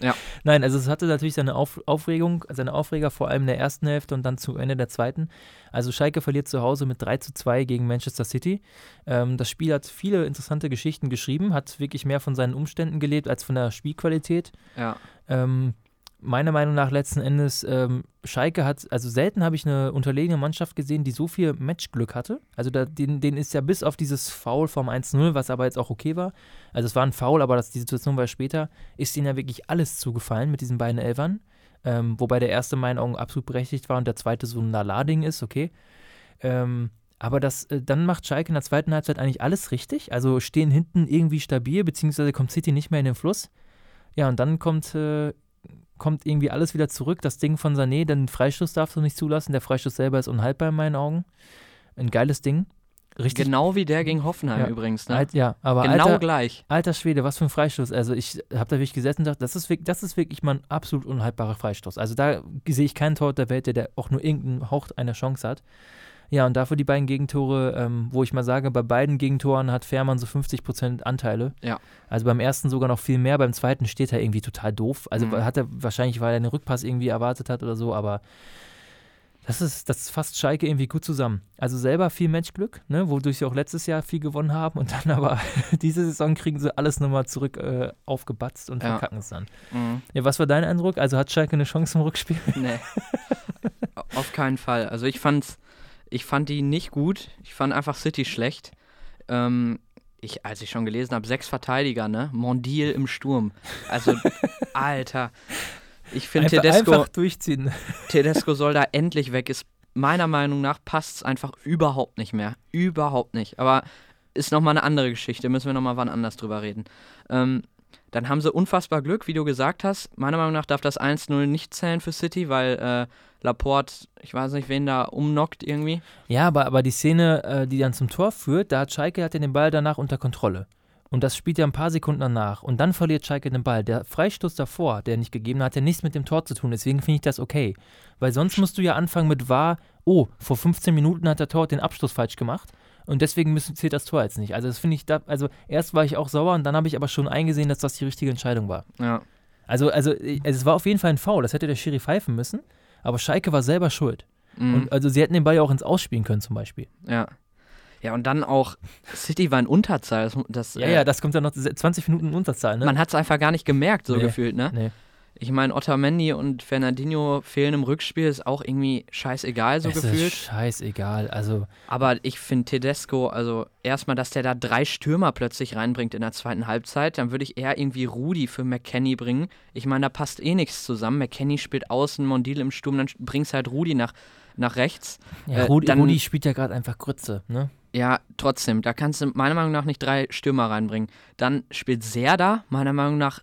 Ja. Nein, also es hatte natürlich seine Auf Aufregung, seine Aufreger vor allem in der ersten Hälfte und dann zu Ende der zweiten. Also Schalke verliert zu Hause mit 3 zu 2 gegen Manchester City. Ähm, das Spiel hat viele interessante Geschichten geschrieben, hat wirklich mehr von seinen Umständen gelebt als von der Spielqualität. Ja. Ähm, meiner Meinung nach letzten Endes, ähm, Schalke hat, also selten habe ich eine unterlegene Mannschaft gesehen, die so viel Matchglück hatte. Also da, denen, denen ist ja bis auf dieses Foul vom 1-0, was aber jetzt auch okay war, also es war ein Foul, aber das, die Situation war später, ist ihnen ja wirklich alles zugefallen mit diesen beiden Elfern. Ähm, wobei der erste in meinen Augen absolut berechtigt war und der zweite so ein Lala-Ding ist, okay. Ähm, aber das, äh, dann macht Schalke in der zweiten Halbzeit eigentlich alles richtig. Also stehen hinten irgendwie stabil, beziehungsweise kommt City nicht mehr in den Fluss. Ja, und dann kommt, äh, kommt irgendwie alles wieder zurück. Das Ding von Sané, den Freistoß darfst du nicht zulassen. Der Freistoß selber ist unhaltbar in meinen Augen. Ein geiles Ding. Richtig. Genau wie der gegen Hoffenheim Ja. übrigens. Ne? Alt, ja, aber genau alter, gleich. alter Schwede, was für ein Freistoß. Also ich habe da wirklich gesessen und gedacht, das ist, wirklich, das ist wirklich mal ein absolut unhaltbarer Freistoß. Also da sehe ich keinen Tor der Welt, der, der auch nur irgendeinen Hauch einer Chance hat. Ja, und dafür die beiden Gegentore, ähm, wo ich mal sage, bei beiden Gegentoren hat Fährmann so 50% Anteile. Ja. Also beim ersten sogar noch viel mehr, beim zweiten steht er irgendwie total doof. Also Mhm. hat er wahrscheinlich, weil er den Rückpass irgendwie erwartet hat oder so, aber das ist, das fasst Schalke irgendwie gut zusammen. Also selber viel Matchglück, ne, wodurch sie auch letztes Jahr viel gewonnen haben und dann aber diese Saison kriegen sie alles nochmal zurück äh, aufgebatzt und Ja. verkacken es dann. Mhm. Ja, was war dein Eindruck? Also hat Schalke eine Chance im Rückspiel? Nee. Auf keinen Fall. Also ich fand's, ich fand die nicht gut. Ich fand einfach City schlecht. Ähm, ich, als ich schon gelesen habe, sechs Verteidiger, ne? Mondil im Sturm. Also, Alter. Ich finde, Tedesco, einfach durchziehen. Tedesco soll da endlich weg. Ist meiner Meinung nach passt es einfach überhaupt nicht mehr. Überhaupt nicht. Aber ist nochmal eine andere Geschichte. Müssen wir nochmal wann anders drüber reden. Ähm, dann haben sie unfassbar Glück, wie du gesagt hast. Meiner Meinung nach darf das 1-0 nicht zählen für City, weil äh, Laporte, ich weiß nicht, wen da umnockt irgendwie. Ja, aber, aber die Szene, äh, die dann zum Tor führt, da hat Schalke hat den Ball danach unter Kontrolle. Und das spielt ja ein paar Sekunden danach. Und dann verliert Schalke den Ball. Der Freistoß davor, der nicht gegeben hat, hat ja nichts mit dem Tor zu tun. Deswegen finde ich das okay. Weil sonst musst du ja anfangen mit wahr, oh, vor 15 Minuten hat der Tor den Abschluss falsch gemacht. Und deswegen müssen, zählt das Tor jetzt nicht. Also das finde ich da, also erst war ich auch sauer und dann habe ich aber schon eingesehen, dass das die richtige Entscheidung war. Ja. Also, also, äh, es war auf jeden Fall ein Foul, das hätte der Schiri pfeifen müssen, aber Schalke war selber schuld. Mhm. Und also sie hätten den Ball ja auch ins Ausspielen können zum Beispiel. ja. Ja, und dann auch, City war in Unterzahl. Das, das, Ja, äh, ja, das kommt dann noch 20 Minuten in Unterzahl, ne? Man hat es einfach gar nicht gemerkt, so Nee. gefühlt, ne? nee. Ich meine, Otamendi und Fernandinho fehlen im Rückspiel, ist auch irgendwie scheißegal, so es gefühlt. ist scheißegal. Also, Aber ich finde Tedesco, also erstmal, dass der da drei Stürmer plötzlich reinbringt in der zweiten Halbzeit, dann würde ich eher irgendwie Rudi für McKenny bringen. Ich meine, da passt eh nichts zusammen. McKenny spielt außen, Mondil im Sturm, dann bringst halt Rudi nach, nach rechts. ja, Äh, Rudi, dann- Rudi spielt ja gerade einfach Grütze, ne? Ja, trotzdem, da kannst du meiner Meinung nach nicht drei Stürmer reinbringen. Dann spielt Serda, meiner Meinung nach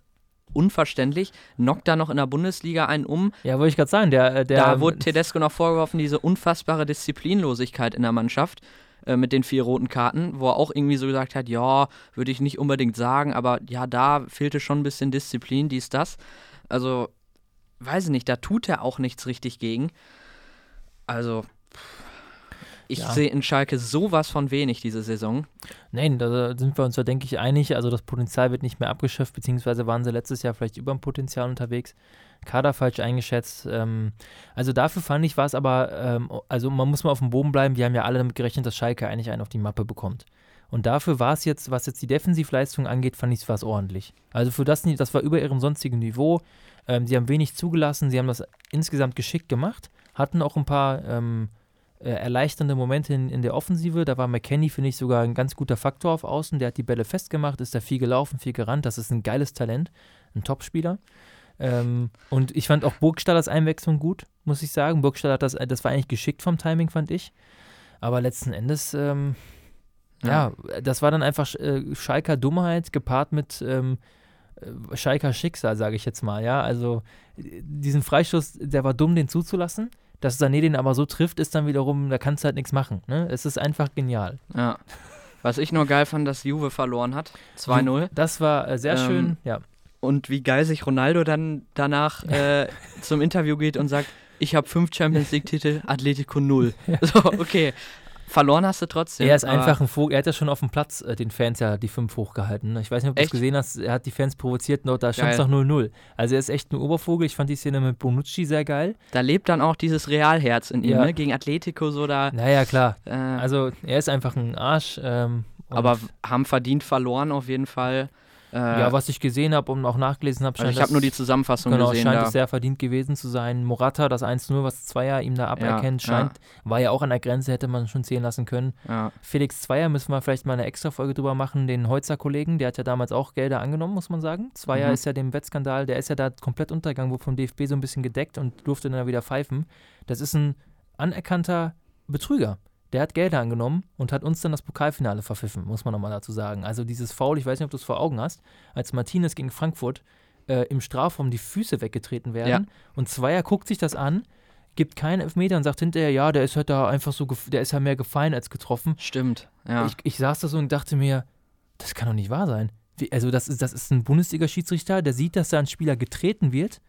unverständlich, knockt da noch in der Bundesliga einen um. Ja, wollte ich gerade sagen, der, äh, der da wurde Tedesco noch vorgeworfen, diese unfassbare Disziplinlosigkeit in der Mannschaft äh, mit den vier roten Karten, wo er auch irgendwie so gesagt hat, ja, würde ich nicht unbedingt sagen, aber ja, da fehlte schon ein bisschen Disziplin, dies, das. Also, weiß ich nicht, da tut er auch nichts richtig gegen. Also, ich Ja. sehe in Schalke sowas von wenig diese Saison. Nein, da sind wir uns ja, denke ich, einig. Also das Potenzial wird nicht mehr abgeschöpft, beziehungsweise waren sie letztes Jahr vielleicht über dem Potenzial unterwegs. Kader falsch eingeschätzt. Ähm, also dafür fand ich, war es aber, ähm, also man muss mal auf dem Boden bleiben. Wir haben ja alle damit gerechnet, dass Schalke eigentlich einen auf die Mappe bekommt. Und dafür war es jetzt, was jetzt die Defensivleistung angeht, fand ich es ordentlich. Also für das, das war über ihrem sonstigen Niveau. Ähm, sie haben wenig zugelassen, sie haben das insgesamt geschickt gemacht, hatten auch ein paar ähm, äh, erleichternde Momente in, in der Offensive. Da war McKenny, finde ich, sogar ein ganz guter Faktor auf Außen. Der hat die Bälle festgemacht, ist da viel gelaufen, viel gerannt. Das ist ein geiles Talent, ein Topspieler. Ähm, und ich fand auch Burgstallers Einwechslung gut, muss ich sagen. Burgstaller hat das, äh, das war eigentlich geschickt vom Timing, fand ich. Aber letzten Endes, ähm, ja. das war dann einfach äh, Schalker Dummheit gepaart mit ähm, äh, Schalker Schicksal, sage ich jetzt mal. Ja, also diesen Freistoß, der war dumm, den zuzulassen. Dass Sané den aber so trifft, ist dann wiederum, da kannst du halt nichts machen. Ne? Es ist einfach genial. Ja. Was ich nur geil fand, dass Juve verloren hat. 2-0. Das war äh, sehr Ähm, schön, ja. Und wie geil sich Ronaldo dann danach äh, zum Interview geht und sagt, ich habe fünf Champions League-Titel, Atletico null. So, okay. Verloren hast du trotzdem. Er ist einfach ein Vogel. Er hat ja schon auf dem Platz äh, den Fans ja die fünf hochgehalten. ne? Ich weiß nicht, ob du es gesehen hast. Er hat die Fans provoziert. Noch, da stand es noch 0-0. Also er ist echt ein Obervogel. Ich fand die Szene mit Bonucci sehr geil. Da lebt dann auch dieses Realherz in ihm, Ja. ne? Gegen Atletico so da. Naja, klar. Äh, Also er ist einfach ein Arsch. Ähm, aber haben verdient verloren auf jeden Fall. Äh, ja, was ich gesehen habe und auch nachgelesen habe, also ich habe nur die Zusammenfassung Genau, gesehen. scheint da. es sehr verdient gewesen zu sein. Morata, das 1-0, was Zweier ihm da aberkennt, ja. scheint, war ja auch an der Grenze, hätte man schon zählen lassen können. ja. Felix Zweier müssen wir vielleicht mal eine extra Folge drüber machen, den Holzer-Kollegen, der hat ja damals auch Gelder angenommen, muss man sagen. Zweier Mhm. ist ja dem Wettskandal, der ist ja da komplett untergegangen, wurde vom DFB so ein bisschen gedeckt und durfte dann wieder pfeifen. Das ist ein anerkannter Betrüger. Der hat Gelder angenommen und hat uns dann das Pokalfinale verpfiffen, muss man nochmal dazu sagen. Also dieses Foul, ich weiß nicht, ob du es vor Augen hast, als Martinez gegen Frankfurt äh, im Strafraum die Füße weggetreten werden Ja. und Zweier guckt sich das an, gibt keinen Elfmeter und sagt hinterher, ja, der ist halt da einfach so, der ist ja mehr gefallen als getroffen. Stimmt. Ja. Ich, ich saß da so und dachte mir, das kann doch nicht wahr sein. Wie, also das ist, das ist ein Bundesliga-Schiedsrichter, der sieht, dass da ein Spieler getreten wird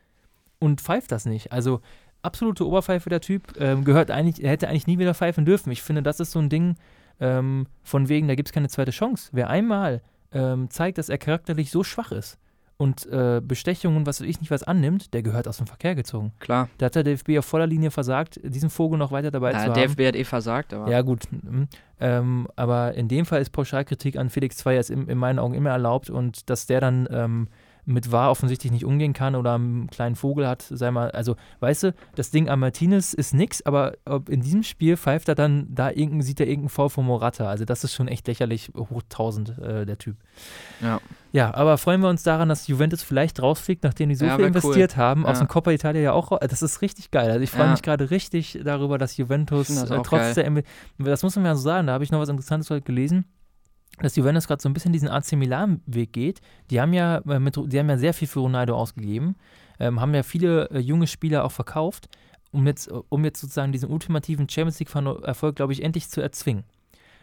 und pfeift das nicht. Also absolute Oberpfeife der Typ, ähm, gehört eigentlich, er hätte eigentlich nie wieder pfeifen dürfen. Ich finde, das ist so ein Ding ähm, von wegen, da gibt es keine zweite Chance. Wer einmal ähm, zeigt, dass er charakterlich so schwach ist und äh, Bestechungen und was weiß ich nicht was annimmt, der gehört aus dem Verkehr gezogen. Klar. Da hat der DFB auf voller Linie versagt, diesen Vogel noch weiter dabei Ja, zu haben. DFB hat eh versagt, aber. Ja, gut. mhm. Ähm, aber in dem Fall ist Pauschalkritik an Felix Zweier in, in meinen Augen immer erlaubt und dass der dann ähm, mit Wahr offensichtlich nicht umgehen kann oder einen kleinen Vogel hat, sei mal, also, weißt du, das Ding an Martinez ist nix, aber in diesem Spiel pfeift er dann, da irgendein, sieht er irgendeinen Foul von Morata. Also, das ist schon echt lächerlich, hoch 1000, äh, der Typ. Ja. Ja, aber freuen wir uns daran, dass Juventus vielleicht rausfliegt, nachdem die so Ja, viel wär cool. investiert haben, aus Ja. dem Coppa Italia ja auch. Das ist richtig geil. Also ich freue Ja. mich gerade richtig darüber, dass Juventus das äh, trotz geil. der das muss man ja so sagen, da habe ich noch was Interessantes heute gelesen, dass Juventus gerade so ein bisschen diesen AC Milan Weg geht. Die haben ja äh, mit, die haben ja sehr viel für Ronaldo ausgegeben, ähm, haben ja viele äh, junge Spieler auch verkauft, um jetzt, um jetzt sozusagen diesen ultimativen Champions League Erfolg, glaube ich, endlich zu erzwingen.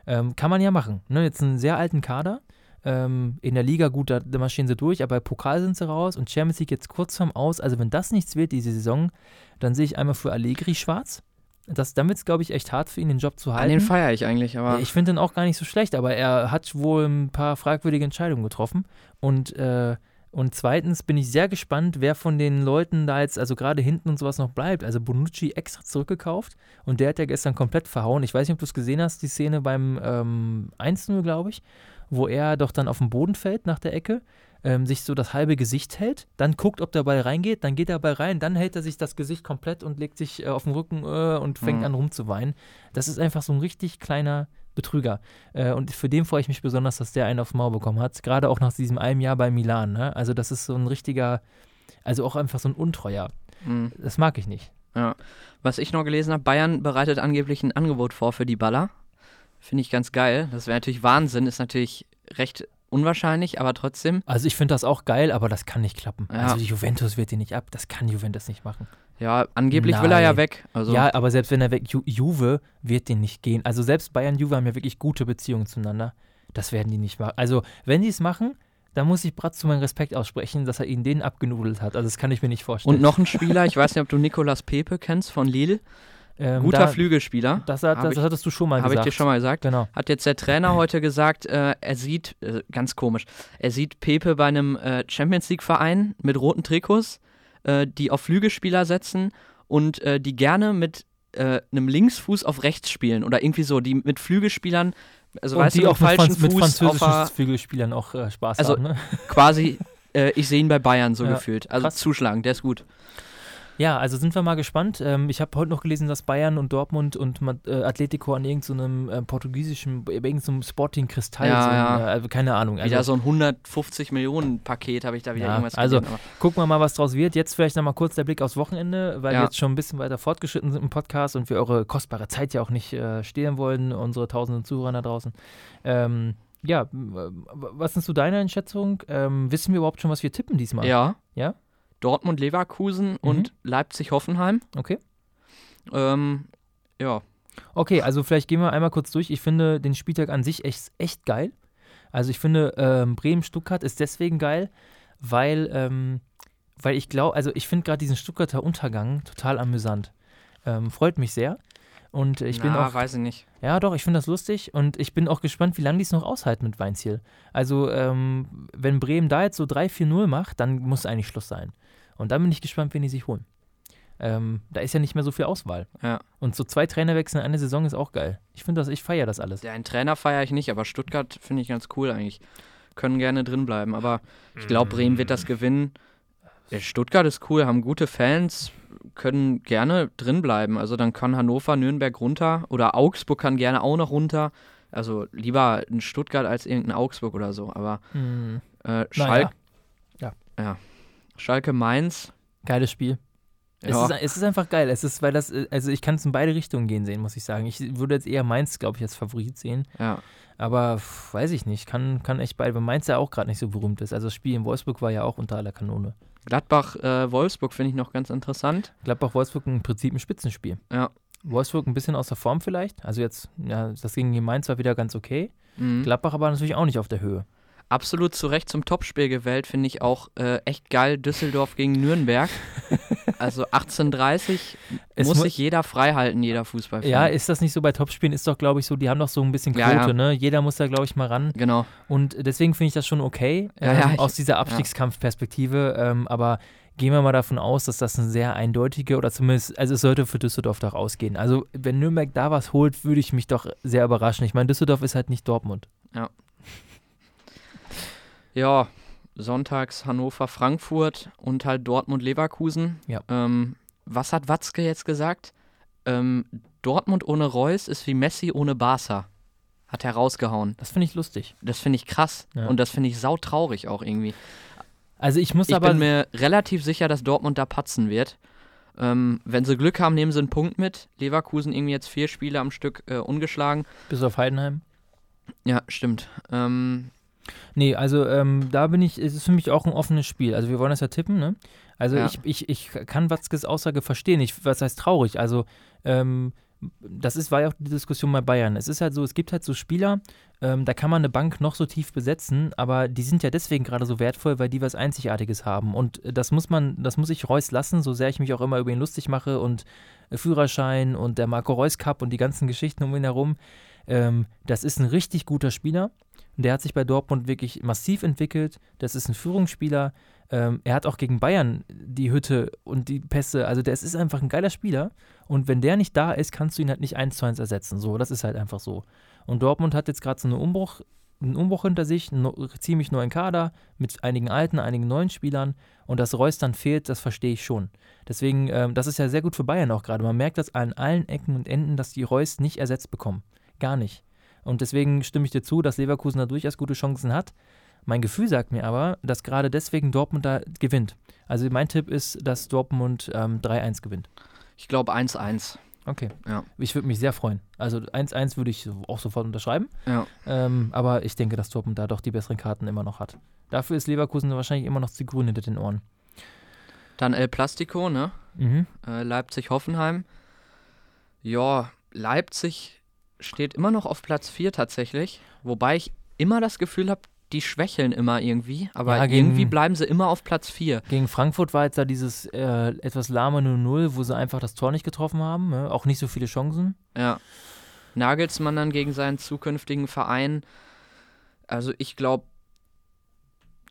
Ähm, kann man ja machen. Ne? Jetzt einen sehr alten Kader. Ähm, in der Liga, gut, da, da marschieren sie durch, aber bei Pokal sind sie raus und Champions League jetzt kurz vorm Aus. Also, wenn das nichts wird, diese Saison, dann sehe ich einmal für Allegri schwarz. Das, wird es, glaube ich, echt hart für ihn, den Job zu An halten. den feiere ich eigentlich, aber. Ich finde den auch gar nicht so schlecht, aber er hat wohl ein paar fragwürdige Entscheidungen getroffen. Und, äh, und zweitens bin ich sehr gespannt, wer von den Leuten da jetzt, also gerade hinten und sowas noch bleibt. Also Bonucci extra zurückgekauft und der hat ja gestern komplett verhauen. Ich weiß nicht, ob du es gesehen hast, die Szene beim ähm, 1-0, glaube ich, wo er doch dann auf den Boden fällt nach der Ecke. Ähm, sich so das halbe Gesicht hält, dann guckt, ob der Ball reingeht, dann geht der Ball rein, dann hält er sich das Gesicht komplett und legt sich äh, auf den Rücken äh, und fängt Mhm. an rumzuweinen. Das ist einfach so ein richtig kleiner Betrüger. Äh, und für den freue ich mich besonders, dass der einen aufs Maul bekommen hat. Gerade auch nach diesem einem Jahr bei Milan. Ne? Also, das ist so ein richtiger, also auch einfach so ein Untreuer. Hm. Das mag ich nicht. Was ich noch gelesen habe, Bayern bereitet angeblich ein Angebot vor für die Baller. Finde ich ganz geil. Das wäre natürlich Wahnsinn, ist natürlich recht unwahrscheinlich, aber trotzdem. Also, ich finde das auch geil, aber das kann nicht klappen. Ja. Also, die Juventus wird die nicht ab. Das kann Juventus nicht machen. Ja, angeblich will er ja Nein. weg. Also, Ja, aber selbst wenn er weg, Ju Juve wird den nicht gehen. Also, selbst Bayern und Juve haben ja wirklich gute Beziehungen zueinander. Das werden die nicht machen. Also, wenn die es machen, dann muss ich Bratz zu meinem Respekt aussprechen, dass er ihn denen abgenudelt hat. Also, das kann ich mir nicht vorstellen. und noch ein Spieler, ich weiß nicht, ob du Nicolas Pepe kennst von Lille. Ähm, Guter da, Flügelspieler. Das, Hab das ich- hattest du schon mal Habe ich gesagt. dir schon mal gesagt. Genau. Hat jetzt der Trainer heute gesagt, äh, er sieht, äh, ganz komisch, er sieht Pepe bei einem äh, Champions League-Verein mit roten Trikots, äh, die auf Flügelspieler setzen und äh, die gerne mit äh, einem Linksfuß auf rechts spielen oder irgendwie so, die mit Flügelspielern, also und weißt die du, auch mit mit, falschen Franz mit Fuß auf französischen der, Flügelspielern auch Spaß Also, haben. Ne? quasi, ich sehe ihn bei Bayern so Ja, gefühlt. Also krass. zuschlagen, der ist gut. Ja, also sind wir mal gespannt. Ähm, ich habe heute noch gelesen, dass Bayern und Dortmund und äh, Atletico an irgendeinem äh, portugiesischen, irgendeinem Sporting Kristall Ja, sind. ja. Also keine Ahnung. Also, Wieder so ein 150 Millionen Paket habe ich da wieder Ja, irgendwas also, gesehen, aber- Gucken wir mal, was draus wird. Jetzt vielleicht nochmal kurz der Blick aufs Wochenende, weil Ja. wir jetzt schon ein bisschen weiter fortgeschritten sind im Podcast und wir eure kostbare Zeit ja auch nicht äh, stehlen wollen, unsere tausenden Zuhörer da draußen. Ähm, ja, was ist so deine Einschätzung? Ähm, wissen wir überhaupt schon, was wir tippen diesmal? Ja. Ja? Dortmund, Leverkusen und Leipzig, Hoffenheim. Okay. Ähm, ja. Okay, also vielleicht gehen wir einmal kurz durch. Ich finde den Spieltag an sich echt, echt geil. Also ich finde, ähm, Bremen-Stuttgart ist deswegen geil, weil, ähm, weil ich glaube, also ich finde gerade diesen Stuttgarter Untergang total amüsant. Ähm, freut mich sehr. Und ich Na, bin auch. weiß ich nicht. Ja, doch, ich finde das lustig und ich bin auch gespannt, wie lange die es noch aushalten mit Weinziel. Also, ähm, wenn Bremen da jetzt so 3-4-0 macht, dann muss eigentlich Schluss sein. Und dann bin ich gespannt, wen die sich holen. Ähm, da ist ja nicht mehr so viel Auswahl. Ja. Und so zwei Trainerwechsel in einer Saison ist auch geil. Ich finde das, ich feiere das alles. Ja, einen Trainer feiere ich nicht, aber Stuttgart finde ich ganz cool eigentlich. Können gerne drin bleiben, aber ich glaube, Bremen wird das gewinnen. Stuttgart ist cool, haben gute Fans, können gerne drin bleiben. Also dann kann Hannover, Nürnberg runter oder Augsburg kann gerne auch noch runter. Also lieber ein Stuttgart als irgendein Augsburg oder so. Aber Hm. äh, Schalke, Ja. ja. Schalke Mainz. Geiles Spiel. Es, Ja. ist, es ist einfach geil. Es ist, weil das, also ich kann es in beide Richtungen gehen sehen, muss ich sagen. Ich würde jetzt eher Mainz, glaube ich, als Favorit sehen. Ja. Aber pff, weiß ich nicht. Kann, kann echt beide, weil Mainz ja auch gerade nicht so berühmt ist. Also das Spiel in Wolfsburg war ja auch unter aller Kanone. Gladbach, äh, Wolfsburg finde ich noch ganz interessant. Gladbach-Wolfsburg im Prinzip ein Spitzenspiel. Ja. Wolfsburg ein bisschen außer Form vielleicht. Also jetzt, ja, das gegen Mainz war wieder ganz okay. Mhm. Gladbach aber natürlich auch nicht auf der Höhe. Absolut zu Recht zum Topspiel gewählt, finde ich auch äh, echt geil. Düsseldorf gegen Nürnberg. also 18:30 Es muss mu- sich jeder frei halten, jeder Fußballfan. Ja, ist das nicht so bei Topspielen? Ist doch, glaube ich, so, die haben doch so ein bisschen Quote, Ja, ja. ne? Jeder muss da, glaube ich, mal ran. Genau. Und deswegen finde ich das schon okay, ähm, ja, ich- aus dieser Abstiegskampfperspektive. Ähm, aber gehen wir mal davon aus, dass das eine sehr eindeutige oder zumindest, also es sollte für Düsseldorf doch ausgehen. Also wenn Nürnberg da was holt, würde ich mich doch sehr überraschen. Ich meine, Düsseldorf ist halt nicht Dortmund. Ja, sonntags Hannover, Frankfurt und halt Dortmund, Leverkusen. Ja. Ähm, was hat Watzke jetzt gesagt? Ähm, Dortmund ohne Reus ist wie Messi ohne Barca. Hat er rausgehauen. Das finde ich lustig. Das finde ich krass. Ja. Und das finde ich sautraurig auch irgendwie. Also ich muss Ich aber. bin mir relativ sicher, dass Dortmund da patzen wird. Ähm, wenn sie Glück haben, nehmen sie einen Punkt mit. Leverkusen irgendwie jetzt vier Spiele am Stück äh, ungeschlagen. bis auf Heidenheim. Ja, stimmt. Ähm, Nee, also ähm, da bin ich, es ist für mich auch ein offenes Spiel. Also wir wollen das ja tippen, ne? Also Ja. ich, ich, ich kann Watzkes Aussage verstehen. Ich, was heißt traurig? Also ähm, das ist, war ja auch die Diskussion bei Bayern. Es ist halt so, es gibt halt so Spieler, ähm, da kann man eine Bank noch so tief besetzen, aber die sind ja deswegen gerade so wertvoll, weil die was Einzigartiges haben. Und das muss man, das muss ich Reus lassen, so sehr ich mich auch immer über ihn lustig mache und äh, Führerschein und der Marco Reus Cup und die ganzen Geschichten um ihn herum. Ähm, das ist ein richtig guter Spieler. Der hat sich bei Dortmund wirklich massiv entwickelt. Das ist ein Führungsspieler. Ähm, er hat auch gegen Bayern die Hütte und die Pässe. Also, der ist einfach ein geiler Spieler. Und wenn der nicht da ist, kannst du ihn halt nicht eins zu eins ersetzen. So, das ist halt einfach so. Und Dortmund hat jetzt gerade so eine Umbruch, einen Umbruch hinter sich, einen ziemlich neuen Kader mit einigen alten, einigen neuen Spielern. Und dass Reus dann fehlt, das verstehe ich schon. Deswegen, ähm, das ist ja sehr gut für Bayern auch gerade. Man merkt das an allen Ecken und Enden, dass die Reus nicht ersetzt bekommen. Gar nicht. Und deswegen stimme ich dir zu, dass Leverkusen da durchaus gute Chancen hat. Mein Gefühl sagt mir aber, dass gerade deswegen Dortmund da gewinnt. Also mein Tipp ist, dass Dortmund ähm, 3-1 gewinnt. ich glaube 1-1. Okay. Ja. Ich würde mich sehr freuen. Also 1-1 würde ich auch sofort unterschreiben. Ja. Ähm, aber ich denke, dass Dortmund da doch die besseren Karten immer noch hat. Dafür ist Leverkusen wahrscheinlich immer noch zu grün hinter den Ohren. Dann El Plastico, ne? Mhm. Äh, Leipzig-Hoffenheim. Ja, Leipzig steht immer noch auf Platz 4 tatsächlich. Wobei ich immer das Gefühl habe, die schwächeln immer irgendwie. Aber Ja, gegen- irgendwie bleiben sie immer auf Platz 4. Gegen Frankfurt war jetzt da dieses äh, etwas lahme 0-0, wo sie einfach das Tor nicht getroffen haben. Ne? Auch nicht so viele Chancen. Ja. Nagelsmann dann gegen seinen zukünftigen Verein. Also ich glaube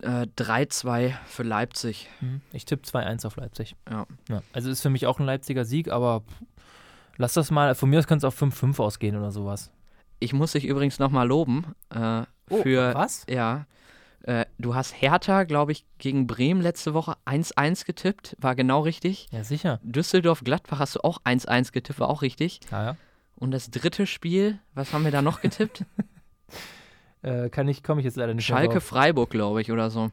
äh, 3-2 für Leipzig. Mhm. Ich tippe 2-1 auf Leipzig. Ja. Ja, also ist für mich auch ein Leipziger Sieg, aber lass das mal, von mir aus kann es auf 5-5 ausgehen oder sowas. Ich muss dich übrigens nochmal loben. Äh, für, was? Ja. Äh, du hast Hertha, glaube ich, gegen Bremen letzte Woche 1-1 getippt. War genau richtig. Ja, sicher. Düsseldorf-Gladbach hast du auch 1-1 getippt. War auch richtig. Ja, ja. Und das dritte Spiel, was haben wir da noch getippt? Äh, kann ich, komme ich jetzt leider nicht mehr Schalke drauf. Freiburg, glaube ich, oder so.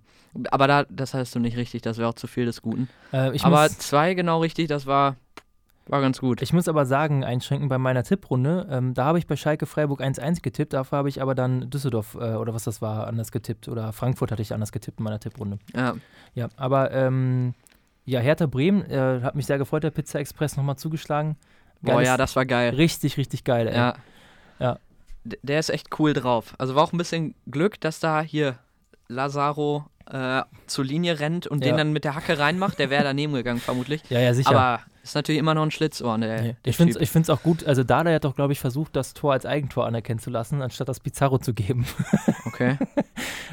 Aber da, das hast du nicht richtig. Das wäre auch zu viel des Guten. Äh, ich, Aber muss, zwei genau richtig, das war, war ganz gut. ich muss aber sagen, einschränken bei meiner Tipprunde, ähm, da habe ich bei Schalke Freiburg 1-1 getippt, dafür habe ich aber dann Düsseldorf äh, oder was das war, anders getippt. Oder Frankfurt hatte ich anders getippt in meiner Tipprunde. ja. Ja, aber ähm, ja, Hertha Bremen äh, hat mich sehr gefreut, der Pizza Express nochmal zugeschlagen. Boah, Geiles- ja, das war geil. Richtig, richtig geil, ey. Ja. Ja. Der ist echt cool drauf. Also war auch ein bisschen Glück, dass da hier Lazaro äh, zur Linie rennt und Ja. den dann mit der Hacke reinmacht. Der wäre daneben gegangen, vermutlich. Ja, ja, sicher. Aber ist natürlich immer noch ein Schlitzohr, der, Nee. der Ich finde es auch gut, also Dada hat doch, glaube ich, versucht, das Tor als Eigentor anerkennen zu lassen, anstatt das Pizarro zu geben. Okay.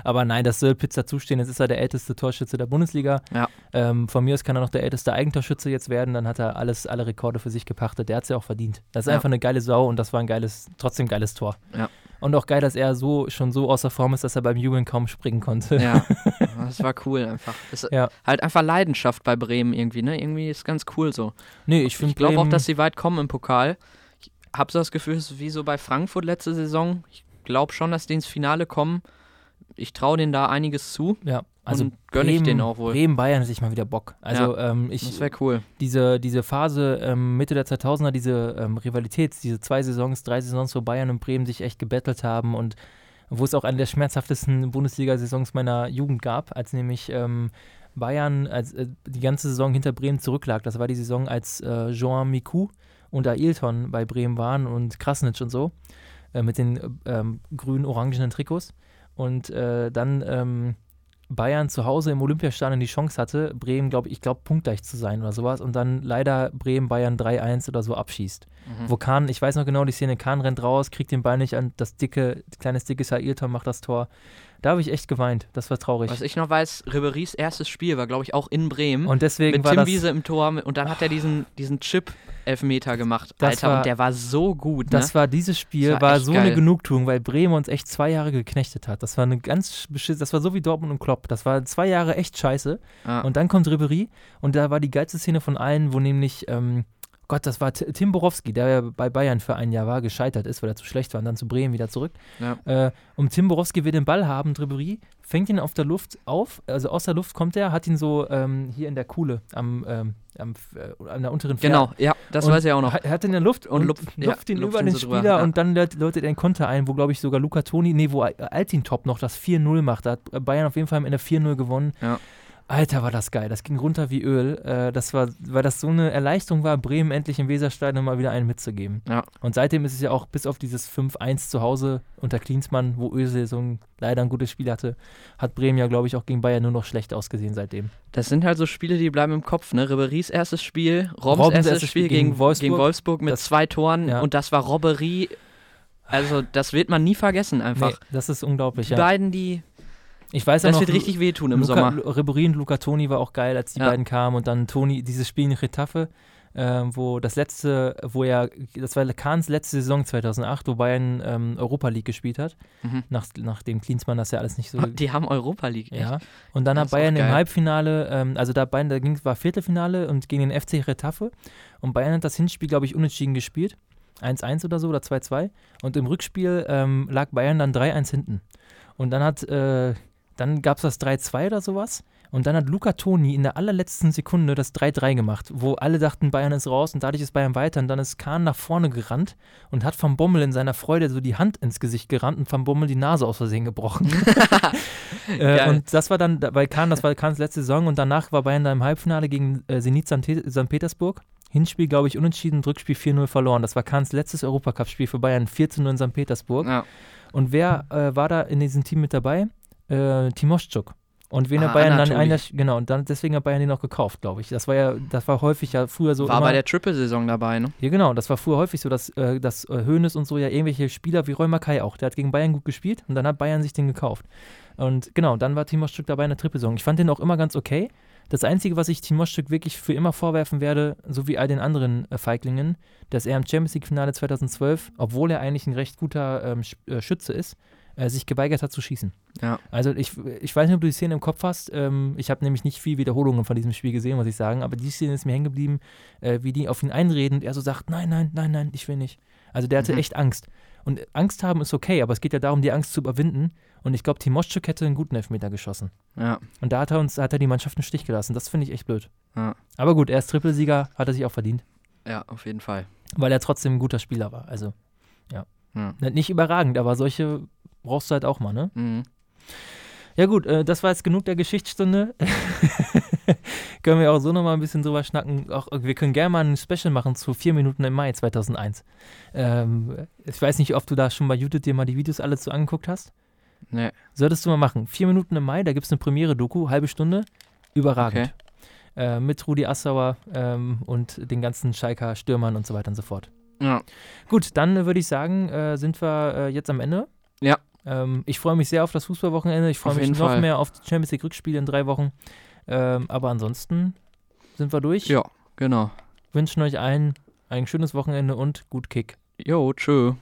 Aber nein, das soll Pizza zustehen. Jetzt ist er der älteste Torschütze der Bundesliga. Ja. Ähm, von mir aus kann er noch der älteste Eigentorschütze jetzt werden. Dann hat er alles, alle Rekorde für sich gepachtet. Der hat es ja auch verdient. Das ist Ja. einfach eine geile Sau und das war ein geiles, trotzdem geiles Tor. Ja. Und auch geil, dass er so schon so außer Form ist, dass er beim Jubeln kaum springen konnte. Ja, das war cool einfach. Das Ja. Halt einfach Leidenschaft bei Bremen irgendwie, ne? Irgendwie ist ganz cool so. Nee, ich finde Ich glaube auch, dass sie weit kommen im Pokal. Ich habe so das Gefühl, es ist wie so bei Frankfurt letzte Saison. Ich glaube schon, dass die ins Finale kommen. Ich traue denen da einiges zu. ja, also und gönne ich denen auch wohl. Bremen Bayern ist ich mal wieder Bock. Also ähm, ich, Das wäre cool. diese, diese Phase ähm, Mitte der 2000er, diese ähm, Rivalität, diese zwei Saisons, drei Saisons, wo Bayern und Bremen sich echt gebettelt haben und wo es auch eine der schmerzhaftesten Bundesliga-Saisons meiner Jugend gab, als nämlich ähm, Bayern als, äh, die ganze Saison hinter Bremen zurücklag. Das war die Saison, als äh, Jean Miku und Ailton bei Bremen waren und Krasnitsch und so äh, mit den äh, ähm, grün-orangenen Trikots. Und äh, dann ähm, Bayern zu Hause im Olympiastadion die Chance hatte, Bremen, glaube ich, glaube punktgleich zu sein oder sowas und dann leider Bremen Bayern 3-1 oder so abschießt. Mhm. Wo Kahn, ich weiß noch genau die Szene, Kahn rennt raus, kriegt den Ball nicht an, das dicke, kleines dickes Ailton macht das Tor. Da habe ich echt geweint, das war traurig. Was ich noch weiß, Ribery's erstes Spiel war, glaube ich, auch in Bremen. Und deswegen mit war Tim das, Wiese im Tor und dann hat er diesen, diesen Chip-Elfmeter gemacht. Alter, war- und der war so gut, ne? das war dieses Spiel, Das war, war so eine geil. Genugtuung, weil Bremen uns echt zwei Jahre geknechtet hat. Das war eine ganz beschiss, das war so wie Dortmund und Klopp. Das war zwei Jahre echt scheiße. ja. Und dann kommt Ribery und da war die geilste Szene von allen, wo nämlich, ähm, Gott, das war Tim Borowski, der ja bei Bayern für ein Jahr war, gescheitert ist, weil er zu schlecht war und dann zu Bremen wieder zurück. Ja. Äh, und Tim Borowski will den Ball haben, Ribery fängt ihn auf der Luft auf, also aus der Luft kommt er, hat ihn so ähm, hier in der Kuhle am, ähm, am äh, an der unteren Ferse. Genau, ja, das Und weiß ich auch noch. Er hat ihn in der Luft und, Und luft- ja, ihn luft über ihn den so drüber, Spieler ja. und dann läutet er einen Konter ein, wo, glaube ich, sogar Luca Toni, nee, wo Altintop noch das 4-0 macht. Da hat Bayern auf jeden Fall am Ende 4-0 gewonnen. Ja. Alter, war das geil. Das ging runter wie Öl. Äh, das war, weil das so eine Erleichterung war, Bremen endlich im Weserstadion mal wieder einen mitzugeben. Ja. Und seitdem ist es ja auch bis auf dieses 5-1 zu Hause unter Klinsmann, wo Ösel so ein, leider ein gutes Spiel hatte, hat Bremen ja, glaube ich, auch gegen Bayern nur noch schlecht ausgesehen seitdem. Das sind halt so Spiele, die bleiben im Kopf, ne? Ribery's erstes Spiel, Robbens, Robbens erstes Spiel gegen, Wolfsburg. gegen Wolfsburg mit Das- zwei Toren ja. und das war Robberie. Also, das wird man nie vergessen einfach. Nee, das ist unglaublich, die ja. beiden, die, Ich weiß ja das noch, wird richtig wehtun im Luca, Sommer. Ribery und Luca Toni war auch geil, als die Ja. beiden kamen und dann Toni, dieses Spiel in Retafe, äh, wo das letzte, wo er, das war Kahns letzte Saison 2008, wo Bayern ähm, Europa League gespielt hat, Mhm. nach, nachdem Klinsmann das ja alles nicht so Die haben Europa League. echt. Ja, und dann Das hat Bayern im. Halbfinale, ähm, also da Bayern, da ging, war Viertelfinale und gegen den FC Retafe und Bayern hat das Hinspiel, glaube ich, unentschieden gespielt. 1-1 oder so oder 2-2 und im Rückspiel ähm, lag Bayern dann 3-1 hinten. Und dann hat, äh, dann gab es das 3-2 oder sowas und dann hat Luca Toni in der allerletzten Sekunde das 3-3 gemacht, wo alle dachten, Bayern ist raus und dadurch ist Bayern weiter und dann ist Kahn nach vorne gerannt und hat vom Bommel in seiner Freude so die Hand ins Gesicht gerannt und vom Bommel die Nase aus Versehen gebrochen. Äh, und das war dann, bei Kahn, das war Kahns letzte Saison und danach war Bayern da im Halbfinale gegen äh, Zenit St. Petersburg. Hinspiel, glaube ich, unentschieden, Rückspiel 4-0 verloren. Das war Kahns letztes Europacup-Spiel für Bayern, 14-0 in St. Petersburg. Ja. Und wer äh, war da in diesem Team mit dabei? Äh, Timoschuk. Und wen Ah, hat Bayern dann einer, genau, und dann deswegen hat Bayern den noch gekauft, glaube ich. Das war ja, das war häufig ja früher so. War immer, bei der Triple-Saison dabei, ne? ja, genau, das war früher häufig so, dass, äh, dass äh, Hoeneß und so ja irgendwelche Spieler wie Roy Mackay auch, der hat gegen Bayern gut gespielt und dann hat Bayern sich den gekauft. Und genau, dann war Timo Stück dabei in der Trippelsaison. Ich fand den auch immer ganz okay. Das Einzige, was ich Timo Stück wirklich für immer vorwerfen werde, so wie all den anderen äh, Feiglingen, dass er im Champions League-Finale 2012, obwohl er eigentlich ein recht guter ähm, äh, Schütze ist, äh, sich geweigert hat zu schießen. Ja. Also ich, ich weiß nicht, ob du die Szene im Kopf hast. Ähm, ich habe nämlich nicht viel Wiederholungen von diesem Spiel gesehen, muss ich sagen. Aber die Szene ist mir hängen geblieben, äh, wie die auf ihn einreden und er so sagt, nein, nein, nein, nein, ich will nicht. Also der hatte Mhm. echt Angst. Und Angst haben ist okay, aber es geht ja darum, die Angst zu überwinden. Und ich glaube, Timoschuk hätte einen guten Elfmeter geschossen. Ja. Und da hat er uns, hat er die Mannschaft im Stich gelassen. Das finde ich echt blöd. Ja. Aber gut, er ist Trippelsieger, hat er sich auch verdient. Ja, auf jeden Fall. Weil er trotzdem ein guter Spieler war. Also, ja. Ja. Nicht überragend, aber solche brauchst du halt auch mal, ne? Mhm. Ja gut, äh, das war jetzt genug der Geschichtsstunde. können wir auch so nochmal ein bisschen drüber schnacken. Auch, wir können gerne mal ein Special machen zu vier Minuten im Mai 2001. Ähm, ich weiß nicht, ob du da schon bei YouTube dir mal die Videos alle zu angeguckt hast. Nee. Solltest du mal machen. Vier Minuten im Mai, da gibt es eine Premiere-Doku, halbe Stunde. Überragend. Okay. Äh, mit Rudi Assauer ähm, und den ganzen Schalker Stürmern und so weiter und so fort. Ja. Gut, dann äh, würde ich sagen, äh, sind wir äh, jetzt am Ende. Ja. Ähm, ich freue mich sehr auf das Fußballwochenende. Ich freue mich noch Fall. mehr auf die Champions League Rückspiele in drei Wochen. Ähm, aber ansonsten sind wir durch. Ja, genau. Wünschen euch allen ein schönes Wochenende und gut Kick. Jo, tschö.